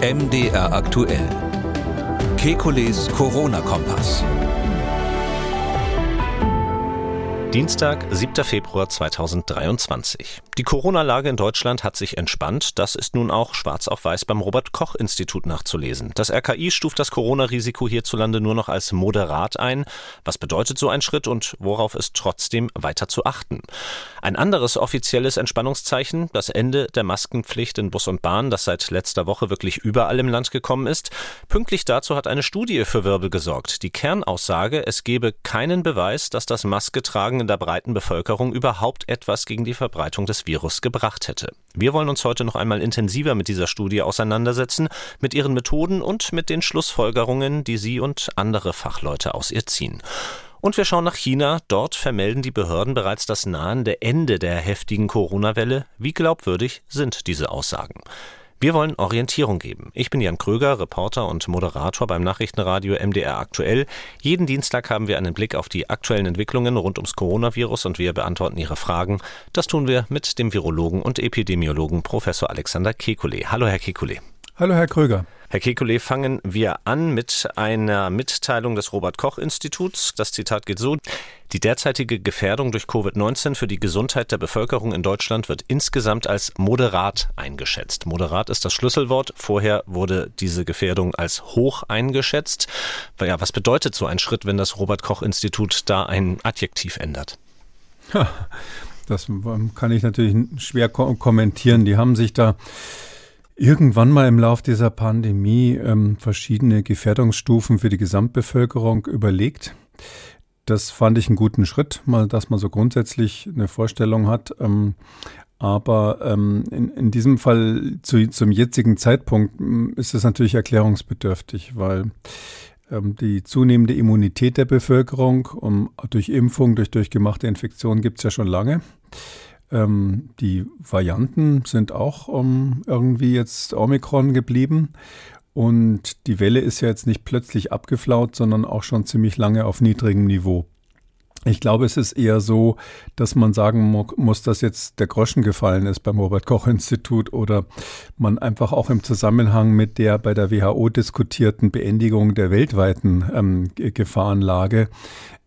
MDR aktuell. Kekules Corona-Kompass. Dienstag, 7. Februar 2023. Die Corona-Lage in Deutschland hat sich entspannt. Das ist nun auch schwarz auf weiß beim Robert-Koch-Institut nachzulesen. Das RKI stuft das Corona-Risiko hierzulande nur noch als moderat ein. Was bedeutet so ein Schritt und worauf ist trotzdem weiter zu achten? Ein anderes offizielles Entspannungszeichen, das Ende der Maskenpflicht in Bus und Bahn, das seit letzter Woche wirklich überall im Land gekommen ist. Pünktlich dazu hat eine Studie für Wirbel gesorgt. Die Kernaussage, es gebe keinen Beweis, dass das Masketragen in der breiten Bevölkerung überhaupt etwas gegen die Verbreitung des Virus gebracht hätte. Wir wollen uns heute noch einmal intensiver mit dieser Studie auseinandersetzen, mit ihren Methoden und mit den Schlussfolgerungen, die Sie und andere Fachleute aus ihr ziehen. Und wir schauen nach China. Dort vermelden die Behörden bereits das nahende Ende der heftigen Corona-Welle. Wie glaubwürdig sind diese Aussagen? Wir wollen Orientierung geben. Ich bin Jan Kröger, Reporter und Moderator beim Nachrichtenradio MDR aktuell. Jeden Dienstag haben wir einen Blick auf die aktuellen Entwicklungen rund ums Coronavirus und wir beantworten Ihre Fragen. Das tun wir mit dem Virologen und Epidemiologen Professor Alexander Kekulé. Hallo, Herr Kekulé. Hallo, Herr Kröger. Herr Kekulé, fangen wir an mit einer Mitteilung des Robert Koch Instituts. Das Zitat geht so. Die derzeitige Gefährdung durch Covid-19 für die Gesundheit der Bevölkerung in Deutschland wird insgesamt als moderat eingeschätzt. Moderat ist das Schlüsselwort. Vorher wurde diese Gefährdung als hoch eingeschätzt. Ja, was bedeutet so ein Schritt, wenn das Robert Koch Institut da ein Adjektiv ändert? Das kann ich natürlich schwer kommentieren. Die haben sich da irgendwann mal im Lauf dieser Pandemie ähm, verschiedene Gefährdungsstufen für die Gesamtbevölkerung überlegt. Das fand ich einen guten Schritt, mal, dass man so grundsätzlich eine Vorstellung hat. Ähm, aber ähm, in, in diesem Fall zu, zum jetzigen Zeitpunkt hm, ist es natürlich erklärungsbedürftig, weil ähm, die zunehmende Immunität der Bevölkerung um, durch Impfung, durch durchgemachte Infektionen gibt es ja schon lange. Ähm, die Varianten sind auch um, irgendwie jetzt Omikron geblieben. Und die Welle ist ja jetzt nicht plötzlich abgeflaut, sondern auch schon ziemlich lange auf niedrigem Niveau. Ich glaube, es ist eher so, dass man sagen muss, dass jetzt der Groschen gefallen ist beim Robert Koch Institut oder man einfach auch im Zusammenhang mit der bei der WHO diskutierten Beendigung der weltweiten ähm, Gefahrenlage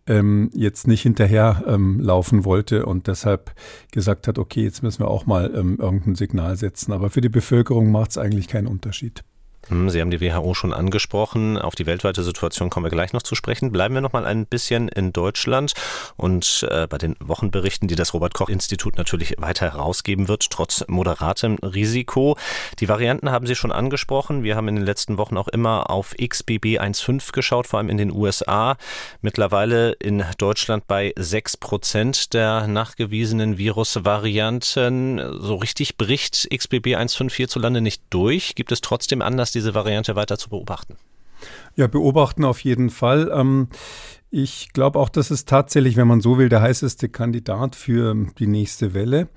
ähm, jetzt nicht hinterher ähm, laufen wollte und deshalb gesagt hat, okay, jetzt müssen wir auch mal ähm, irgendein Signal setzen. Aber für die Bevölkerung macht es eigentlich keinen Unterschied. Hm, Sie haben die WHO schon angesprochen. Auf die weltweite Situation kommen wir gleich noch zu sprechen. Bleiben wir noch mal ein bisschen in Deutschland und äh, bei den Wochenberichten, die das Robert Koch Institut natürlich weiter herausgeben wird, trotz moderatem Risiko. Die Varianten haben Sie schon angesprochen. Wir haben in den letzten Wochen auch immer auf XBB 1.5 geschaut, vor allem in den USA. Mittlerweile in Deutschland bei 6 Prozent der nachgewiesenen Virusvarianten. So richtig bricht XBB 1.5 hierzulande nicht durch. Gibt es trotzdem Anlass, diese Variante weiter zu beobachten? Ja, beobachten auf jeden Fall. Ähm, ich glaube auch, das ist tatsächlich, wenn man so will, der heißeste Kandidat für die nächste Welle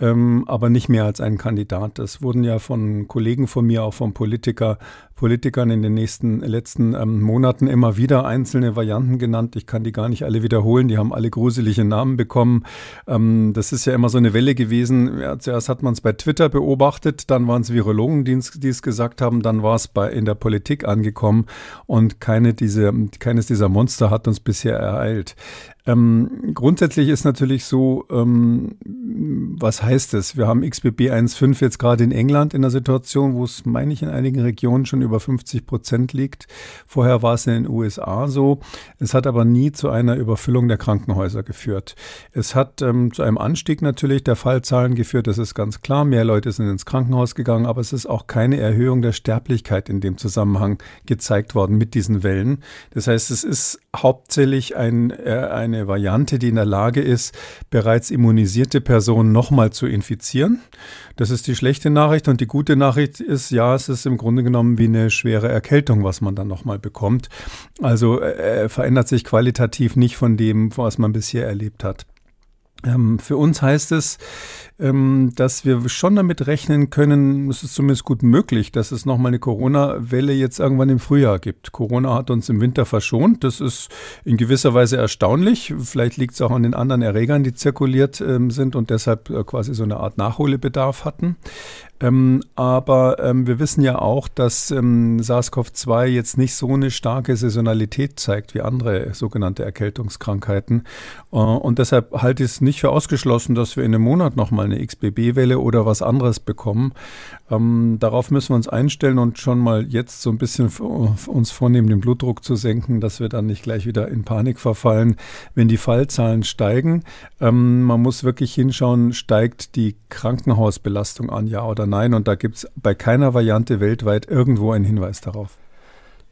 ähm, aber nicht mehr als ein Kandidat. Es wurden ja von Kollegen von mir, auch von Politiker, Politikern in den nächsten letzten ähm, Monaten immer wieder einzelne Varianten genannt. Ich kann die gar nicht alle wiederholen. Die haben alle gruselige Namen bekommen. Ähm, das ist ja immer so eine Welle gewesen. Ja, zuerst hat man es bei Twitter beobachtet, dann waren es Virologen, die es gesagt haben, dann war es bei in der Politik angekommen und keine diese, keines dieser Monster hat uns bisher ereilt. Ähm, grundsätzlich ist natürlich so, ähm, was heißt es? Wir haben XBB 1.5 jetzt gerade in England in der Situation, wo es, meine ich, in einigen Regionen schon über 50 Prozent liegt. Vorher war es in den USA so. Es hat aber nie zu einer Überfüllung der Krankenhäuser geführt. Es hat ähm, zu einem Anstieg natürlich der Fallzahlen geführt, das ist ganz klar. Mehr Leute sind ins Krankenhaus gegangen, aber es ist auch keine Erhöhung der Sterblichkeit in dem Zusammenhang gezeigt worden mit diesen Wellen. Das heißt, es ist hauptsächlich ein, äh, eine eine Variante, die in der Lage ist, bereits immunisierte Personen nochmal zu infizieren. Das ist die schlechte Nachricht. Und die gute Nachricht ist, ja, es ist im Grunde genommen wie eine schwere Erkältung, was man dann nochmal bekommt. Also äh, verändert sich qualitativ nicht von dem, was man bisher erlebt hat. Ähm, für uns heißt es, ähm, dass wir schon damit rechnen können, es ist zumindest gut möglich, dass es nochmal eine Corona-Welle jetzt irgendwann im Frühjahr gibt. Corona hat uns im Winter verschont. Das ist in gewisser Weise erstaunlich. Vielleicht liegt es auch an den anderen Erregern, die zirkuliert ähm, sind und deshalb äh, quasi so eine Art Nachholbedarf hatten. Ähm, aber ähm, wir wissen ja auch, dass ähm, SARS-CoV-2 jetzt nicht so eine starke Saisonalität zeigt wie andere sogenannte Erkältungskrankheiten. Äh, und deshalb halte ich es nicht für ausgeschlossen, dass wir in einem Monat nochmal eine XBB-Welle oder was anderes bekommen. Ähm, darauf müssen wir uns einstellen und schon mal jetzt so ein bisschen uns vornehmen, den Blutdruck zu senken, dass wir dann nicht gleich wieder in Panik verfallen, wenn die Fallzahlen steigen. Ähm, man muss wirklich hinschauen, steigt die Krankenhausbelastung an, ja oder nein. Und da gibt es bei keiner Variante weltweit irgendwo einen Hinweis darauf.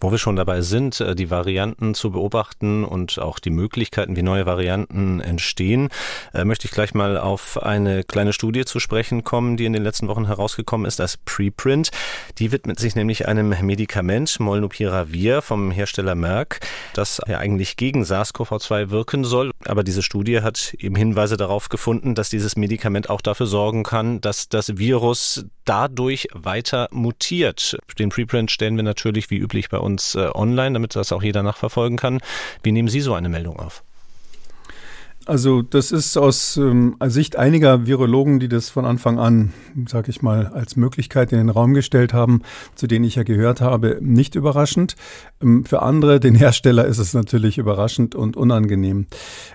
Wo wir schon dabei sind, äh, die Varianten zu beobachten und auch die Möglichkeiten, wie neue Varianten entstehen, äh, möchte ich gleich mal auf eine kleine Studie zu sprechen kommen, die in den letzten Wochen herausgekommen ist als Preprint. Die widmet sich nämlich einem Medikament, Molnupiravir vom Hersteller Merck, das ja eigentlich gegen SARS-CoV-2 wirken soll. Aber diese Studie hat eben Hinweise darauf gefunden, dass dieses Medikament auch dafür sorgen kann, dass das Virus dadurch weiter mutiert. Den Preprint stellen wir natürlich wie üblich bei uns äh, online, damit das auch jeder nachverfolgen kann. Wie nehmen Sie so eine Meldung auf? Also das ist aus ähm, Sicht einiger Virologen, die das von Anfang an, sage ich mal, als Möglichkeit in den Raum gestellt haben, zu denen ich ja gehört habe, nicht überraschend. Ähm, für andere, den Hersteller, ist es natürlich überraschend und unangenehm.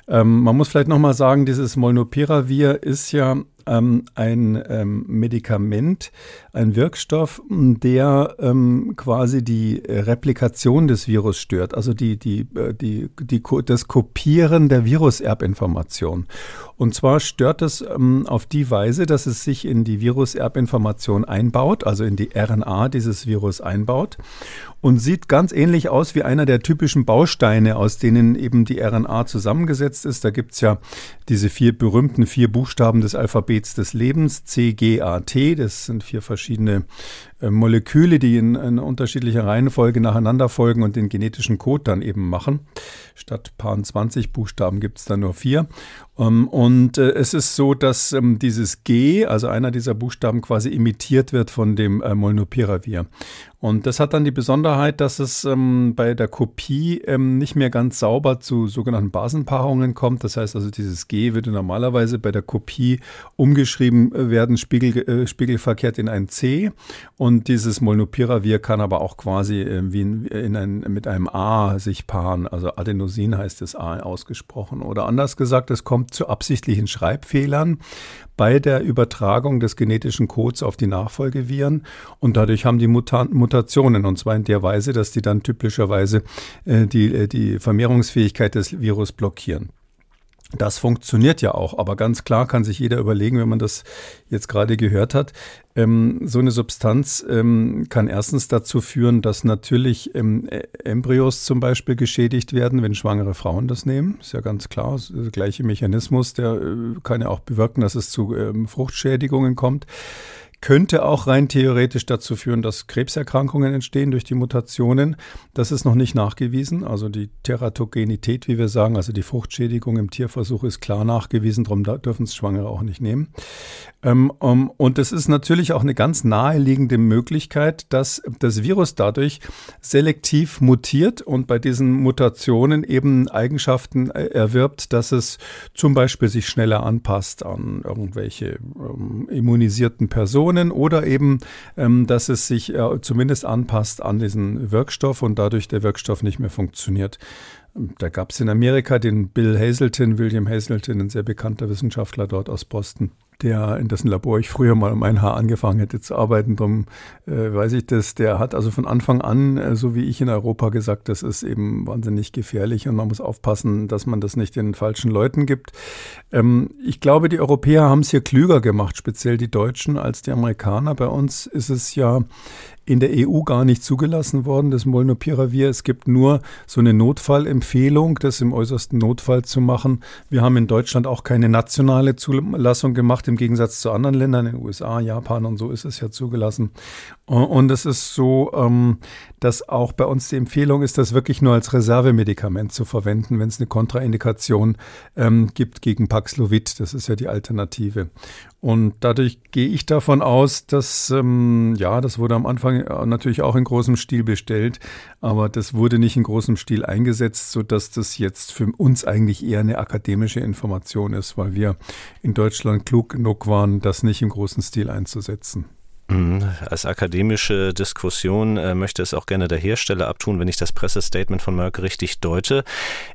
Ähm, man muss vielleicht nochmal sagen, dieses Molnupiravir ist ja ähm, ein ähm, Medikament, ein Wirkstoff, der ähm, quasi die Replikation des Virus stört, also die, die, äh, die, die, das Kopieren der Viruserbinformation. Und zwar stört es ähm, auf die Weise, dass es sich in die Viruserbinformation einbaut, also in die RNA dieses Virus einbaut und sieht ganz ähnlich aus wie einer der typischen Bausteine, aus denen eben die RNA zusammengesetzt ist. Da gibt's ja diese vier berühmten vier Buchstaben des Alphabets des Lebens, C, G, A, T. Das sind vier verschiedene äh, Moleküle, die in, in, unterschiedlicher Reihenfolge nacheinander folgen und den genetischen Code dann eben machen. Statt paar 20 Buchstaben gibt es dann nur vier. Ähm, und äh, es ist so, dass ähm, dieses G, also einer dieser Buchstaben, quasi imitiert wird von dem äh, Molnupiravir. Und das hat dann die Besonderheit, dass es ähm, bei der Kopie ähm, nicht mehr ganz sauber zu sogenannten Basenpaarungen kommt. Das heißt also, dieses G würde normalerweise bei der Kopie umgeschrieben äh, werden, spiegel, äh, spiegelverkehrt in ein C. Und dieses Molnupiravir kann aber auch quasi äh, wie in, in ein, mit einem A sich paaren. Also Adenosin heißt das A ausgesprochen. Oder anders gesagt, es kommt zu absichtlichen Schreibfehlern bei der Übertragung des genetischen Codes auf die Nachfolgeviren und dadurch haben die Mutanten Mutationen und zwar in der Weise, dass die dann typischerweise äh, die, äh, die Vermehrungsfähigkeit des Virus blockieren. Das funktioniert ja auch, aber ganz klar kann sich jeder überlegen, wenn man das jetzt gerade gehört hat, ähm, so eine Substanz ähm, kann erstens dazu führen, dass natürlich ähm, Embryos zum Beispiel geschädigt werden, wenn schwangere Frauen das nehmen. Ist ja ganz klar, der gleiche Mechanismus, der äh, kann ja auch bewirken, dass es zu ähm, Fruchtschädigungen kommt könnte auch rein theoretisch dazu führen, dass Krebserkrankungen entstehen durch die Mutationen. Das ist noch nicht nachgewiesen. Also die Teratogenität, wie wir sagen, also die Fruchtschädigung im Tierversuch ist klar nachgewiesen, darum dürfen es Schwangere auch nicht nehmen. Ähm, um, und es ist natürlich auch eine ganz naheliegende Möglichkeit, dass das Virus dadurch selektiv mutiert und bei diesen Mutationen eben Eigenschaften äh, erwirbt, dass es zum Beispiel sich schneller anpasst an irgendwelche ähm, immunisierten Personen oder eben, ähm, dass es sich äh, zumindest anpasst an diesen Wirkstoff und dadurch der Wirkstoff nicht mehr funktioniert. Da gab es in Amerika den Bill Hazelton, William Hazelton, ein sehr bekannter Wissenschaftler dort aus Boston der in dessen Labor ich früher mal um ein Haar angefangen hätte zu arbeiten. Darum äh, weiß ich das. Der hat also von Anfang an, äh, so wie ich in Europa gesagt, das ist eben wahnsinnig gefährlich und man muss aufpassen, dass man das nicht den falschen Leuten gibt. Ähm, ich glaube, die Europäer haben es hier klüger gemacht, speziell die Deutschen als die Amerikaner. Bei uns ist es ja in der EU gar nicht zugelassen worden, das Molnupiravir. Es gibt nur so eine Notfallempfehlung, das im äußersten Notfall zu machen. Wir haben in Deutschland auch keine nationale Zulassung gemacht, im Gegensatz zu anderen Ländern, in den USA, Japan und so ist es ja zugelassen. Und es ist so, ähm, dass auch bei uns die Empfehlung ist, das wirklich nur als Reservemedikament zu verwenden, wenn es eine Kontraindikation ähm, gibt gegen Paxlovid. Das ist ja die Alternative. Und dadurch gehe ich davon aus, dass, ähm, ja, das wurde am Anfang natürlich auch in großem Stil bestellt, aber das wurde nicht in großem Stil eingesetzt, sodass das jetzt für uns eigentlich eher eine akademische Information ist, weil wir in Deutschland klug genug waren, das nicht im großen Stil einzusetzen. Mhm. Als akademische Diskussion äh, möchte es auch gerne der Hersteller abtun, wenn ich das Pressestatement von Merck richtig deute.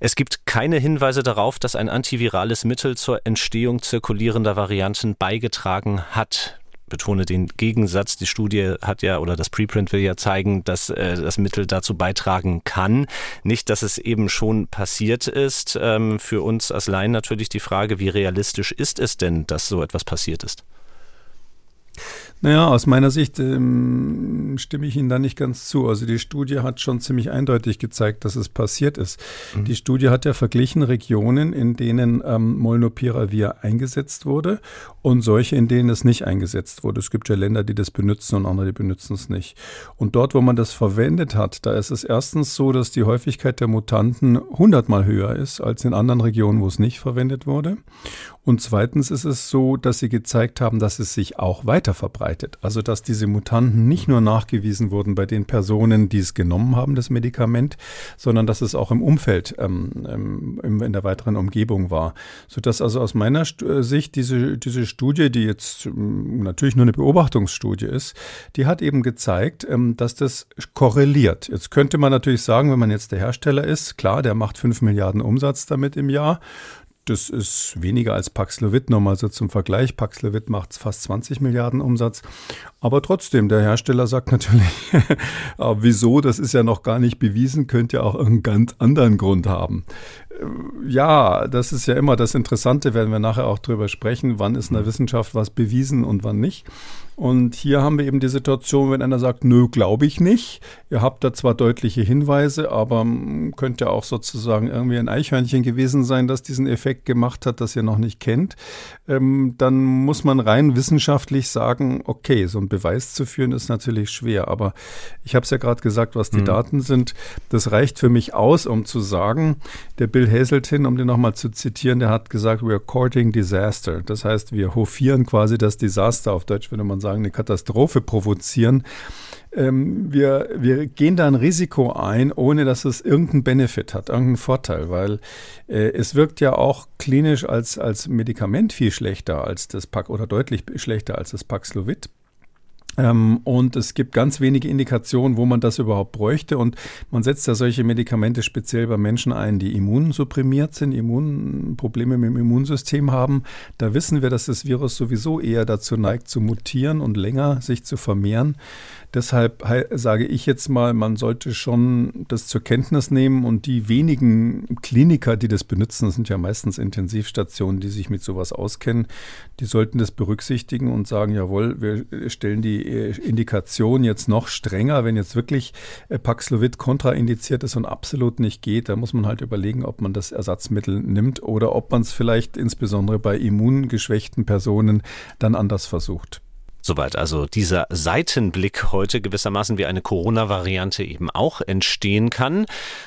Es gibt keine Hinweise darauf, dass ein antivirales Mittel zur Entstehung zirkulierender Varianten beigetragen hat betone den Gegensatz. Die Studie hat ja oder das Preprint will ja zeigen, dass äh, das Mittel dazu beitragen kann. Nicht, dass es eben schon passiert ist. Ähm, für uns als Laien natürlich die Frage, wie realistisch ist es denn, dass so etwas passiert ist? Naja, aus meiner Sicht ähm, stimme ich Ihnen da nicht ganz zu. Also die Studie hat schon ziemlich eindeutig gezeigt, dass es passiert ist. Mhm. Die Studie hat ja verglichen Regionen, in denen ähm, Molnupiravir eingesetzt wurde und solche, in denen es nicht eingesetzt wurde. Es gibt ja Länder, die das benutzen und andere, die benutzen es nicht. Und dort, wo man das verwendet hat, da ist es erstens so, dass die Häufigkeit der Mutanten hundertmal höher ist als in anderen Regionen, wo es nicht verwendet wurde. Und zweitens ist es so, dass sie gezeigt haben, dass es sich auch weiter verbreitet. Also dass diese Mutanten nicht nur nachgewiesen wurden bei den Personen, die es genommen haben, das Medikament, sondern dass es auch im Umfeld, ähm, in der weiteren Umgebung war. Sodass also aus meiner äh, Sicht diese, diese Studie, die jetzt ähm, natürlich nur eine Beobachtungsstudie ist, die hat eben gezeigt, ähm, dass das korreliert. Jetzt könnte man natürlich sagen, wenn man jetzt der Hersteller ist, klar, der macht fünf Milliarden Umsatz damit im Jahr. Das ist weniger als Paxlovid. Nochmal so zum Vergleich. Paxlovid macht fast 20 Milliarden Umsatz. Aber trotzdem, der Hersteller sagt natürlich, wieso, das ist ja noch gar nicht bewiesen, könnte ja auch einen ganz anderen Grund haben. Ja, das ist ja immer das Interessante, werden wir nachher auch drüber sprechen, wann ist in der Wissenschaft was bewiesen und wann nicht. Und hier haben wir eben die Situation, wenn einer sagt, nö, glaube ich nicht. Ihr habt da zwar deutliche Hinweise, aber hm, könnte auch sozusagen irgendwie ein Eichhörnchen gewesen sein, das diesen Effekt gemacht hat, das ihr noch nicht kennt. Ähm, dann muss man rein wissenschaftlich sagen, okay, so ein Beweis zu führen ist natürlich schwer. Aber ich habe es ja gerade gesagt, was die mhm. Daten sind. Das reicht für mich aus, um zu sagen, der Bill Hazelton, um den nochmal zu zitieren, der hat gesagt, we are courting disaster. Das heißt, wir hofieren quasi das Desaster, auf Deutsch würde man sagen, eine Katastrophe provozieren. Ähm, wir, wir gehen da ein Risiko ein, ohne dass es irgendeinen Benefit hat, irgendeinen Vorteil, weil äh, es wirkt ja auch klinisch als, als Medikament viel schlechter als das Pack oder deutlich schlechter als das Paxlovid. Ähm, und es gibt ganz wenige Indikationen, wo man das überhaupt bräuchte. Und man setzt ja solche Medikamente speziell bei Menschen ein, die immunsupprimiert sind, Immunprobleme mit dem Immunsystem haben. Da wissen wir, dass das Virus sowieso eher dazu neigt, zu mutieren und länger sich zu vermehren. Deshalb sage ich jetzt mal, man sollte schon das zur Kenntnis nehmen und die wenigen Kliniker, die das benutzen, das sind ja meistens Intensivstationen, die sich mit sowas auskennen, die sollten das berücksichtigen und sagen, jawohl, wir stellen die Indikation jetzt noch strenger, wenn jetzt wirklich äh, Paxlovid kontraindiziert ist und absolut nicht geht, dann muss man halt überlegen, ob man das Ersatzmittel nimmt oder ob man es vielleicht insbesondere bei immungeschwächten Personen dann anders versucht. Soweit also dieser Seitenblick heute gewissermaßen wie eine Corona-Variante eben auch entstehen kann.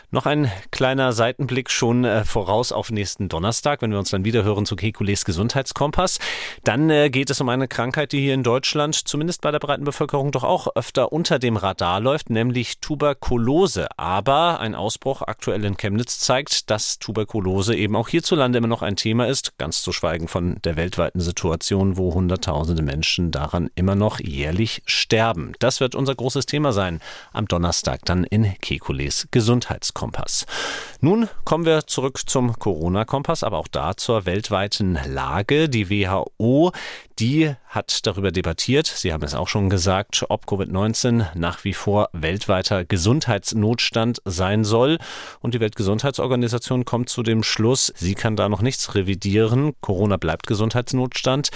Noch ein kleiner Seitenblick schon äh, voraus auf nächsten Donnerstag, wenn wir uns dann wieder hören zu Kekules Gesundheitskompass. Dann äh, geht es um eine Krankheit, die hier in Deutschland zumindest bei der breiten Bevölkerung doch auch öfter unter dem Radar läuft, nämlich Tuberkulose. Aber ein Ausbruch aktuell in Chemnitz zeigt, dass Tuberkulose eben auch hierzulande immer noch ein Thema ist, ganz zu schweigen von der weltweiten Situation, wo Hunderttausende Menschen daran immer noch jährlich sterben. Das wird unser großes Thema sein am Donnerstag dann in Kekules Gesundheitskompass. Nun kommen wir zurück zum Corona-Kompass, aber auch da zur weltweiten Lage. Die WHO, die hat darüber debattiert, Sie haben es auch schon gesagt, ob Covid-19 nach wie vor weltweiter Gesundheitsnotstand sein soll. Und die Weltgesundheitsorganisation kommt zu dem Schluss, sie kann da noch nichts revidieren. Corona bleibt Gesundheitsnotstand.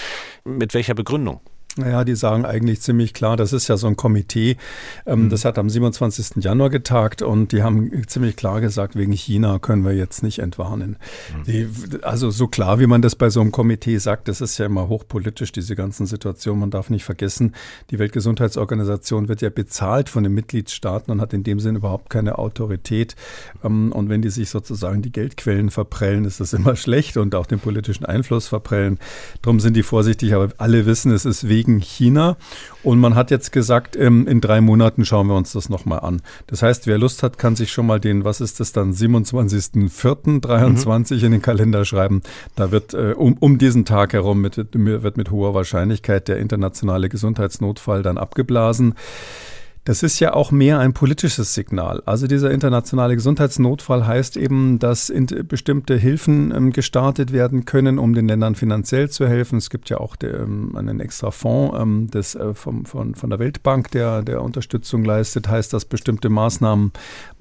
Mit welcher Begründung? Naja, die sagen eigentlich ziemlich klar, das ist ja so ein Komitee, ähm, mhm. das hat am 27. Januar getagt und die haben ziemlich klar gesagt, wegen China können wir jetzt nicht entwarnen. Mhm. Die, also so klar, wie man das bei so einem Komitee sagt, das ist ja immer hochpolitisch, diese ganzen Situationen. Man darf nicht vergessen, die Weltgesundheitsorganisation wird ja bezahlt von den Mitgliedstaaten und hat in dem Sinn überhaupt keine Autorität. Ähm, und wenn die sich sozusagen die Geldquellen verprellen, ist das immer schlecht und auch den politischen Einfluss verprellen. Darum sind die vorsichtig, aber alle wissen, es ist wegen gegen China. Und man hat jetzt gesagt, ähm, in drei Monaten schauen wir uns das nochmal an. Das heißt, wer Lust hat, kann sich schon mal den, was ist das dann, 27.04.23 mhm. in den Kalender schreiben. Da wird äh, um, um diesen Tag herum mit, wird mit hoher Wahrscheinlichkeit der internationale Gesundheitsnotfall dann abgeblasen. Das ist ja auch mehr ein politisches Signal. Also dieser internationale Gesundheitsnotfall heißt eben, dass bestimmte Hilfen ähm, gestartet werden können, um den Ländern finanziell zu helfen. Es gibt ja auch ähm, einen extra Fonds ähm, des, äh, vom, von, von der Weltbank, der, der Unterstützung leistet. Heißt, dass bestimmte Maßnahmen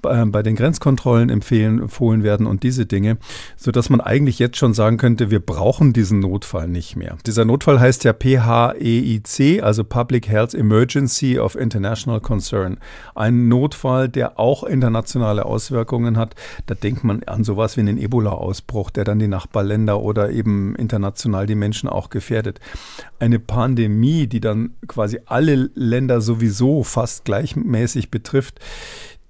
äh, bei den Grenzkontrollen empfehlen, empfohlen werden und diese Dinge, sodass man eigentlich jetzt schon sagen könnte, wir brauchen diesen Notfall nicht mehr. Dieser Notfall heißt ja PHEIC, also Public Health Emergency of International Concern. Ein Notfall, der auch internationale Auswirkungen hat. Da denkt man an sowas wie einen Ebola-Ausbruch, der dann die Nachbarländer oder eben international die Menschen auch gefährdet. Eine Pandemie, die dann quasi alle Länder sowieso fast gleichmäßig betrifft,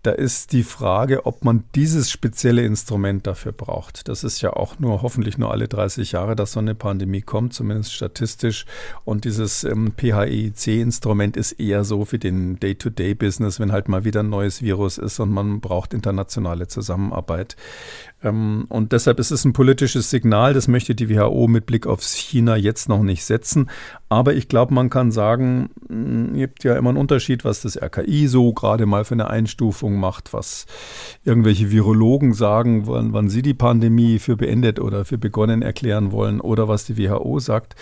da ist die Frage, ob man dieses spezielle Instrument dafür braucht. Das ist ja auch nur hoffentlich nur alle 30 Jahre, dass so eine Pandemie kommt, zumindest statistisch. Und dieses ähm, PHIC-Instrument ist eher so für den Day-to-Day-Business, wenn halt mal wieder ein neues Virus ist und man braucht internationale Zusammenarbeit. Ähm, und deshalb ist es ein politisches Signal, das möchte die WHO mit Blick auf China jetzt noch nicht setzen. Aber ich glaube, man kann sagen, hm, es gibt ja immer einen Unterschied, was das RKI so gerade mal für eine Einstufung macht, was irgendwelche Virologen sagen, wann, wann sie die Pandemie für beendet oder für begonnen erklären wollen oder was die WHO sagt.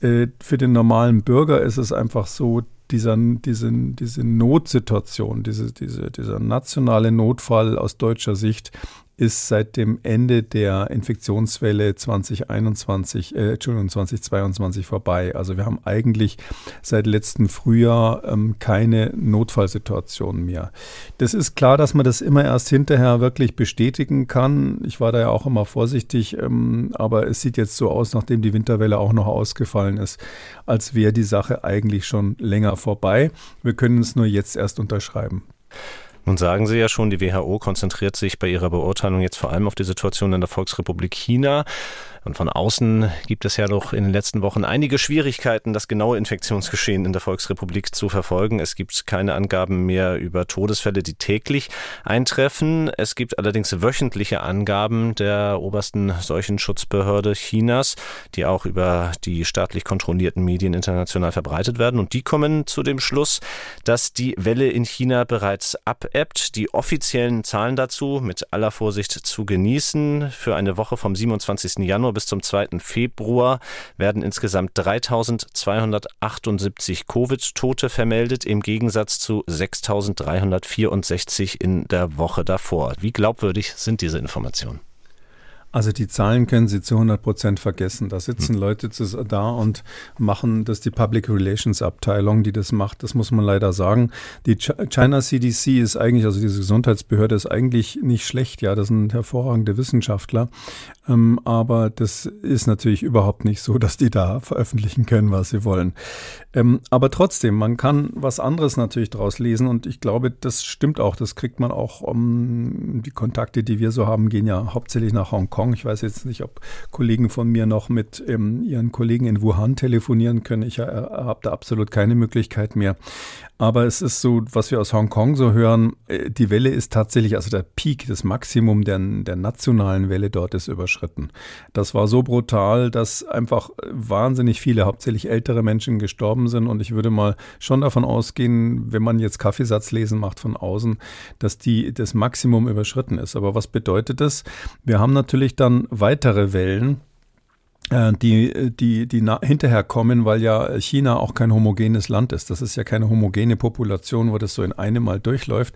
Äh, für den normalen Bürger ist es einfach so, dieser, diese, diese Notsituation, diese, diese, dieser nationale Notfall aus deutscher Sicht ist seit dem Ende der Infektionswelle 2021, äh, Entschuldigung, 2022 vorbei. Also wir haben eigentlich seit letztem Frühjahr ähm, keine Notfallsituation mehr. Das ist klar, dass man das immer erst hinterher wirklich bestätigen kann. Ich war da ja auch immer vorsichtig, ähm, aber es sieht jetzt so aus, nachdem die Winterwelle auch noch ausgefallen ist, als wäre die Sache eigentlich schon länger vorbei. Wir können es nur jetzt erst unterschreiben. Nun sagen Sie ja schon, die WHO konzentriert sich bei ihrer Beurteilung jetzt vor allem auf die Situation in der Volksrepublik China. Und von außen gibt es ja doch in den letzten Wochen einige Schwierigkeiten, das genaue Infektionsgeschehen in der Volksrepublik zu verfolgen. Es gibt keine Angaben mehr über Todesfälle, die täglich eintreffen. Es gibt allerdings wöchentliche Angaben der obersten Seuchenschutzbehörde Chinas, die auch über die staatlich kontrollierten Medien international verbreitet werden. Und die kommen zu dem Schluss, dass die Welle in China bereits abebbt. Die offiziellen Zahlen dazu mit aller Vorsicht zu genießen. Für eine Woche vom 27. Januar Januar bis zum 2. Februar werden insgesamt 3278 Covid-Tote vermeldet, im Gegensatz zu 6364 in der Woche davor. Wie glaubwürdig sind diese Informationen? Also die Zahlen können Sie zu 100 Prozent vergessen. Da sitzen hm. Leute da und machen das die Public Relations Abteilung, die das macht. Das muss man leider sagen. Die China CDC ist eigentlich, also diese Gesundheitsbehörde ist eigentlich nicht schlecht. Ja, das sind hervorragende Wissenschaftler. Ähm, aber das ist natürlich überhaupt nicht so, dass die da veröffentlichen können, was sie wollen. Ähm, aber trotzdem, man kann was anderes natürlich daraus lesen und ich glaube, das stimmt auch. Das kriegt man auch. Um, die Kontakte, die wir so haben, gehen ja hauptsächlich nach Hongkong. Ich weiß jetzt nicht, ob Kollegen von mir noch mit ähm, ihren Kollegen in Wuhan telefonieren können. Ich äh, habe da absolut keine Möglichkeit mehr. Aber es ist so, was wir aus Hongkong so hören, äh, die Welle ist tatsächlich, also der Peak, das Maximum der, der nationalen Welle dort ist überschritten. Das war so brutal, dass einfach wahnsinnig viele, hauptsächlich ältere Menschen gestorben sind. Und ich würde mal schon davon ausgehen, wenn man jetzt Kaffeesatzlesen macht von außen, dass die, das Maximum überschritten ist. Aber was bedeutet das? Wir haben natürlich dann weitere Wellen die, die, die hinterher kommen, weil ja China auch kein homogenes Land ist. Das ist ja keine homogene Population, wo das so in einem Mal durchläuft,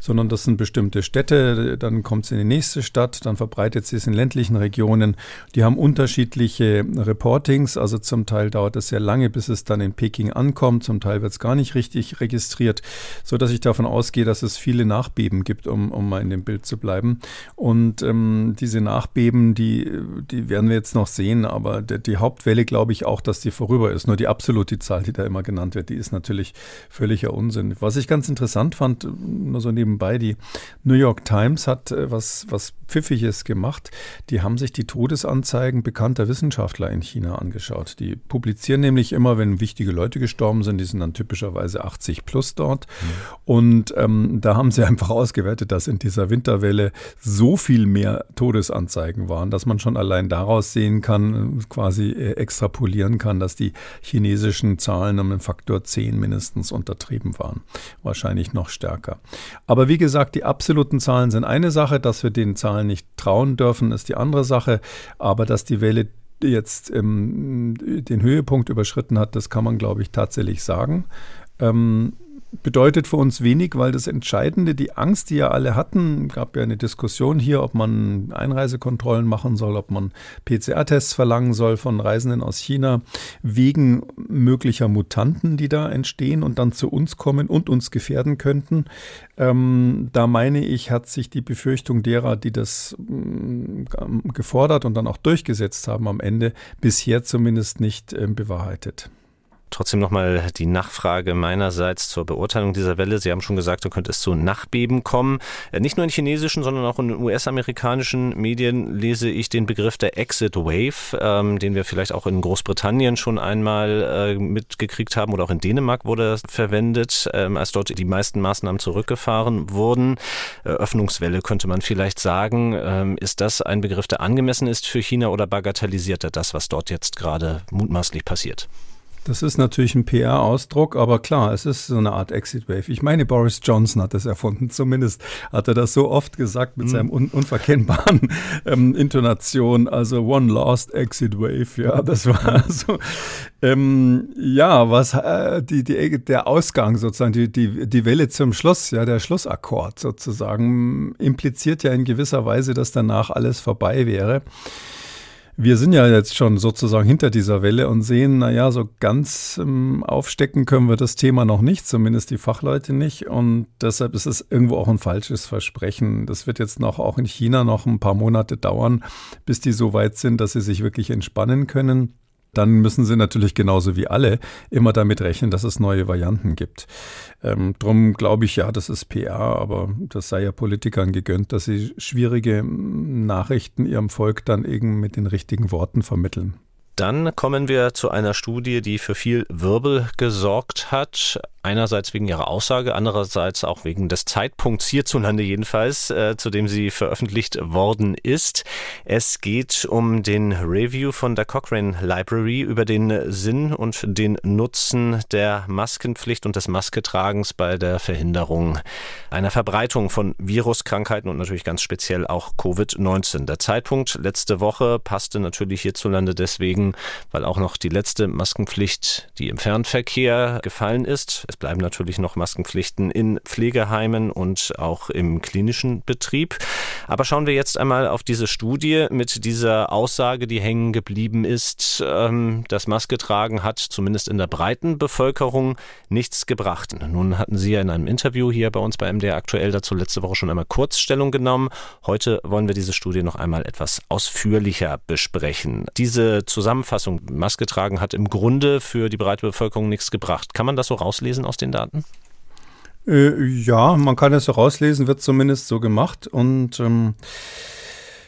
sondern das sind bestimmte Städte, dann kommt es in die nächste Stadt, dann verbreitet sie es in ländlichen Regionen. Die haben unterschiedliche Reportings, also zum Teil dauert es sehr lange, bis es dann in Peking ankommt, zum Teil wird es gar nicht richtig registriert, so dass ich davon ausgehe, dass es viele Nachbeben gibt, um, um mal in dem Bild zu bleiben. Und ähm, diese Nachbeben, die, die werden wir jetzt noch sehen, aber die, die Hauptwelle glaube ich auch, dass die vorüber ist. Nur die absolute Zahl, die da immer genannt wird, die ist natürlich völliger Unsinn. Was ich ganz interessant fand, nur so nebenbei, die New York Times hat äh, was, was Pfiffiges gemacht. Die haben sich die Todesanzeigen bekannter Wissenschaftler in China angeschaut. Die publizieren nämlich immer, wenn wichtige Leute gestorben sind, die sind dann typischerweise 80 plus dort. Mhm. Und ähm, da haben sie einfach ausgewertet, dass in dieser Winterwelle so viel mehr Todesanzeigen waren, dass man schon allein daraus sehen kann, quasi äh, extrapolieren kann, dass die chinesischen Zahlen um einen Faktor 10 mindestens untertrieben waren. Wahrscheinlich noch stärker. Aber wie gesagt, die absoluten Zahlen sind eine Sache, dass wir den Zahlen nicht trauen dürfen, ist die andere Sache. Aber dass die Welle jetzt ähm, den Höhepunkt überschritten hat, das kann man, glaube ich, tatsächlich sagen. Ähm, bedeutet für uns wenig, weil das Entscheidende, die Angst, die ja alle hatten, gab ja eine Diskussion hier, ob man Einreisekontrollen machen soll, ob man PCR-Tests verlangen soll von Reisenden aus China, wegen möglicher Mutanten, die da entstehen und dann zu uns kommen und uns gefährden könnten. Ähm, da meine ich, hat sich die Befürchtung derer, die das ähm, gefordert und dann auch durchgesetzt haben am Ende, bisher zumindest nicht äh, bewahrheitet. Trotzdem nochmal die Nachfrage meinerseits zur Beurteilung dieser Welle. Sie haben schon gesagt, da könnte es zu Nachbeben kommen. Äh, nicht nur in chinesischen, sondern auch in US-amerikanischen Medien lese ich den Begriff der Exit Wave, ähm, den wir vielleicht auch in Großbritannien schon einmal äh, mitgekriegt haben oder auch in Dänemark wurde das verwendet, ähm, als dort die meisten Maßnahmen zurückgefahren wurden. Äh, Öffnungswelle könnte man vielleicht sagen. Ähm, ist das ein Begriff, der angemessen ist für China oder bagatellisiert er das, was dort jetzt gerade mutmaßlich passiert? Das ist natürlich ein PR-Ausdruck, aber klar, es ist so eine Art Exit Wave. Ich meine, Boris Johnson hat das erfunden. Zumindest hat er das so oft gesagt mit mhm. seinem un unverkennbaren ähm, Intonation. Also One Lost Exit Wave. Ja, das war so. Ähm, ja, was äh, die, die, der Ausgang sozusagen, die, die, die Welle zum Schluss, ja, der Schlussakkord sozusagen, impliziert ja in gewisser Weise, dass danach alles vorbei wäre. Wir sind ja jetzt schon sozusagen hinter dieser Welle und sehen, naja, so ganz ähm, aufstecken können wir das Thema noch nicht, zumindest die Fachleute nicht. Und deshalb ist es irgendwo auch ein falsches Versprechen. Das wird jetzt noch auch in China noch ein paar Monate dauern, bis die so weit sind, dass sie sich wirklich entspannen können dann müssen sie natürlich genauso wie alle immer damit rechnen, dass es neue Varianten gibt. Ähm, drum glaube ich ja, das ist PR, aber das sei ja Politikern gegönnt, dass sie schwierige Nachrichten ihrem Volk dann eben mit den richtigen Worten vermitteln. Dann kommen wir zu einer Studie, die für viel Wirbel gesorgt hat. Einerseits wegen ihrer Aussage, andererseits auch wegen des Zeitpunkts hierzulande jedenfalls, äh, zu dem sie veröffentlicht worden ist. Es geht um den Review von der Cochrane Library über den Sinn und den Nutzen der Maskenpflicht und des Masketragens bei der Verhinderung einer Verbreitung von Viruskrankheiten und natürlich ganz speziell auch Covid-19. Der Zeitpunkt letzte Woche passte natürlich hierzulande deswegen, weil auch noch die letzte Maskenpflicht, die im Fernverkehr gefallen ist. Es bleiben natürlich noch Maskenpflichten in Pflegeheimen und auch im klinischen Betrieb. Aber schauen wir jetzt einmal auf diese Studie mit dieser Aussage, die hängen geblieben ist. Ähm, das Masketragen hat zumindest in der breiten Bevölkerung nichts gebracht. Nun hatten Sie ja in einem Interview hier bei uns bei MDR aktuell dazu letzte Woche schon einmal Kurzstellung genommen. Heute wollen wir diese Studie noch einmal etwas ausführlicher besprechen. Diese Zusammenfassung, Maske tragen hat im Grunde für die breite Bevölkerung nichts gebracht. Kann man das so rauslesen? aus den Daten? Äh, ja, man kann es so rauslesen, wird zumindest so gemacht. Und ähm,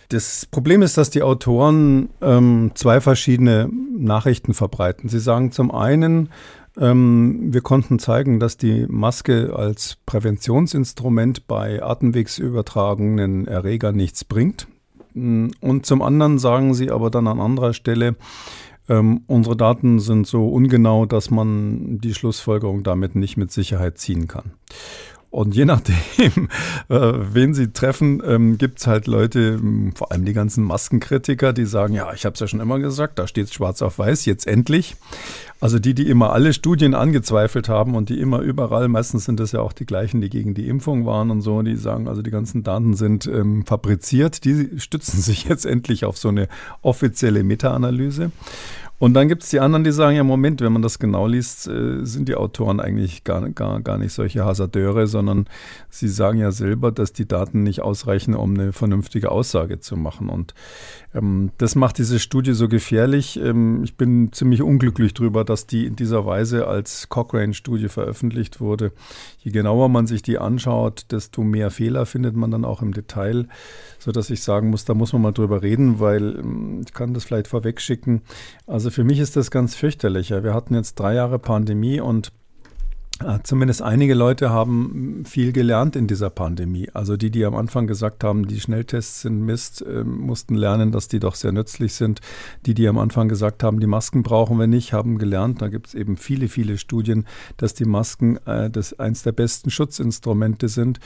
das Problem ist, dass die Autoren ähm, zwei verschiedene Nachrichten verbreiten. Sie sagen zum einen, ähm, wir konnten zeigen, dass die Maske als Präventionsinstrument bei atemwegsübertragenen Erregern nichts bringt. Und zum anderen sagen sie aber dann an anderer Stelle, ähm, unsere Daten sind so ungenau, dass man die Schlussfolgerung damit nicht mit Sicherheit ziehen kann. Und je nachdem, äh, wen sie treffen, ähm, gibt es halt Leute, ähm, vor allem die ganzen Maskenkritiker, die sagen, ja, ich habe es ja schon immer gesagt, da steht es schwarz auf weiß, jetzt endlich. Also die, die immer alle Studien angezweifelt haben und die immer überall, meistens sind das ja auch die gleichen, die gegen die Impfung waren und so, die sagen, also die ganzen Daten sind ähm, fabriziert, die stützen sich jetzt endlich auf so eine offizielle Meta-Analyse. Und dann gibt es die anderen, die sagen, ja, Moment, wenn man das genau liest, äh, sind die Autoren eigentlich gar, gar, gar nicht solche Hasardeure, sondern sie sagen ja selber, dass die Daten nicht ausreichen, um eine vernünftige Aussage zu machen. Und das macht diese Studie so gefährlich. Ähm, ich bin ziemlich unglücklich darüber, dass die in dieser Weise als Cochrane-Studie veröffentlicht wurde. Je genauer man sich die anschaut, desto mehr Fehler findet man dann auch im Detail, sodass ich sagen muss, da muss man mal drüber reden, weil ähm, ich kann das vielleicht vorwegschicken. Also für mich ist das ganz fürchterlich. Wir hatten jetzt drei Jahre Pandemie und zumindest einige Leute haben viel gelernt in dieser Pandemie. Also die, die am Anfang gesagt haben, die Schnelltests sind Mist, äh, mussten lernen, dass die doch sehr nützlich sind. Die, die am Anfang gesagt haben, die Masken brauchen wir nicht, haben gelernt. Da gibt es eben viele, viele Studien, dass die Masken äh, das eins der besten Schutzinstrumente sind.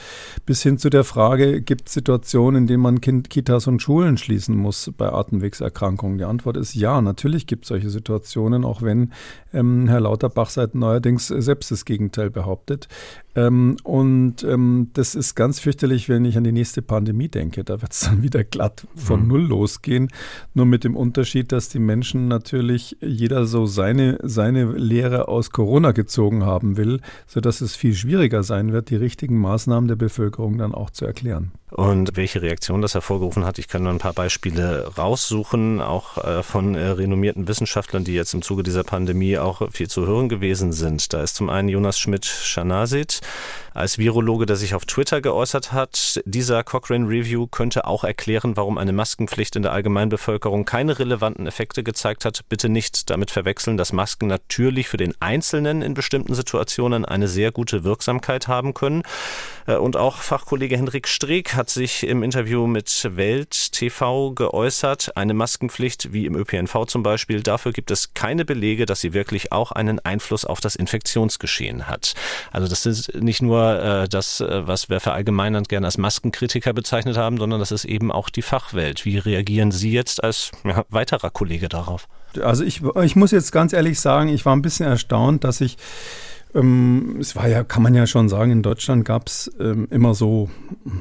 Bis hin zu der Frage, gibt es Situationen, in denen man kind, Kitas und Schulen schließen muss bei Atemwegserkrankungen? Die Antwort ist ja, natürlich gibt es solche Situationen, auch wenn ähm, Herr Lauterbach seit neuerdings selbst das Gegenteil behauptet. Ähm, und ähm, das ist ganz fürchterlich, wenn ich an die nächste Pandemie denke. Da wird es dann wieder glatt von mhm. Null losgehen. Nur mit dem Unterschied, dass die Menschen natürlich jeder so seine, seine Lehre aus Corona gezogen haben will, sodass es viel schwieriger sein wird, die richtigen Maßnahmen der Bevölkerung dann auch zu erklären. Und welche Reaktion das hervorgerufen hat, ich kann nur ein paar Beispiele raussuchen, auch äh, von äh, renommierten Wissenschaftlern, die jetzt im Zuge dieser Pandemie auch viel zu hören gewesen sind. Da ist zum einen Jonas Schmidt-Schanasit, als Virologe, der sich auf Twitter geäußert hat. Dieser Cochrane Review könnte auch erklären, warum eine Maskenpflicht in der Allgemeinbevölkerung keine relevanten Effekte gezeigt hat. Bitte nicht damit verwechseln, dass Masken natürlich für den Einzelnen in bestimmten Situationen eine sehr gute Wirksamkeit haben können. Äh, und auch Fachkollege Hendrik Streeck hat sich im Interview mit Welt TV geäußert. Eine Maskenpflicht wie im ÖPNV zum Beispiel, dafür gibt es keine Belege, dass sie wirklich auch einen Einfluss auf das Infektionsgeschehen hat. Also das ist nicht nur äh, das, äh, was wir verallgemeinernd gerne als Maskenkritiker bezeichnet haben, sondern das ist eben auch die Fachwelt. Wie reagieren Sie jetzt als ja, weiterer Kollege darauf? Also ich, ich muss jetzt ganz ehrlich sagen, ich war ein bisschen erstaunt, dass ich ähm, es war ja, kann man ja schon sagen, in Deutschland gab es ähm, immer so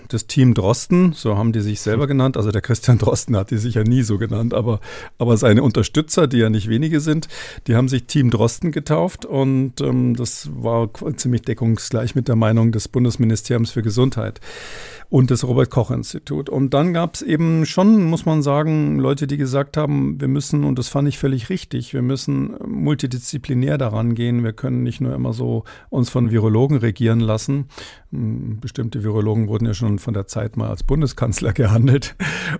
das Team Drosten, so haben die sich selber genannt. Also der Christian Drosten hat die sich ja nie so genannt, aber, aber seine Unterstützer, die ja nicht wenige sind, die haben sich Team Drosten getauft und ähm, das war ziemlich deckungsgleich mit der Meinung des Bundesministeriums für Gesundheit und das Robert Koch Institut. Und dann gab es eben schon, muss man sagen, Leute, die gesagt haben, wir müssen, und das fand ich völlig richtig, wir müssen multidisziplinär daran gehen. Wir können nicht nur immer so uns von Virologen regieren lassen. Hm, bestimmte Virologen wurden ja schon von der Zeit mal als Bundeskanzler gehandelt.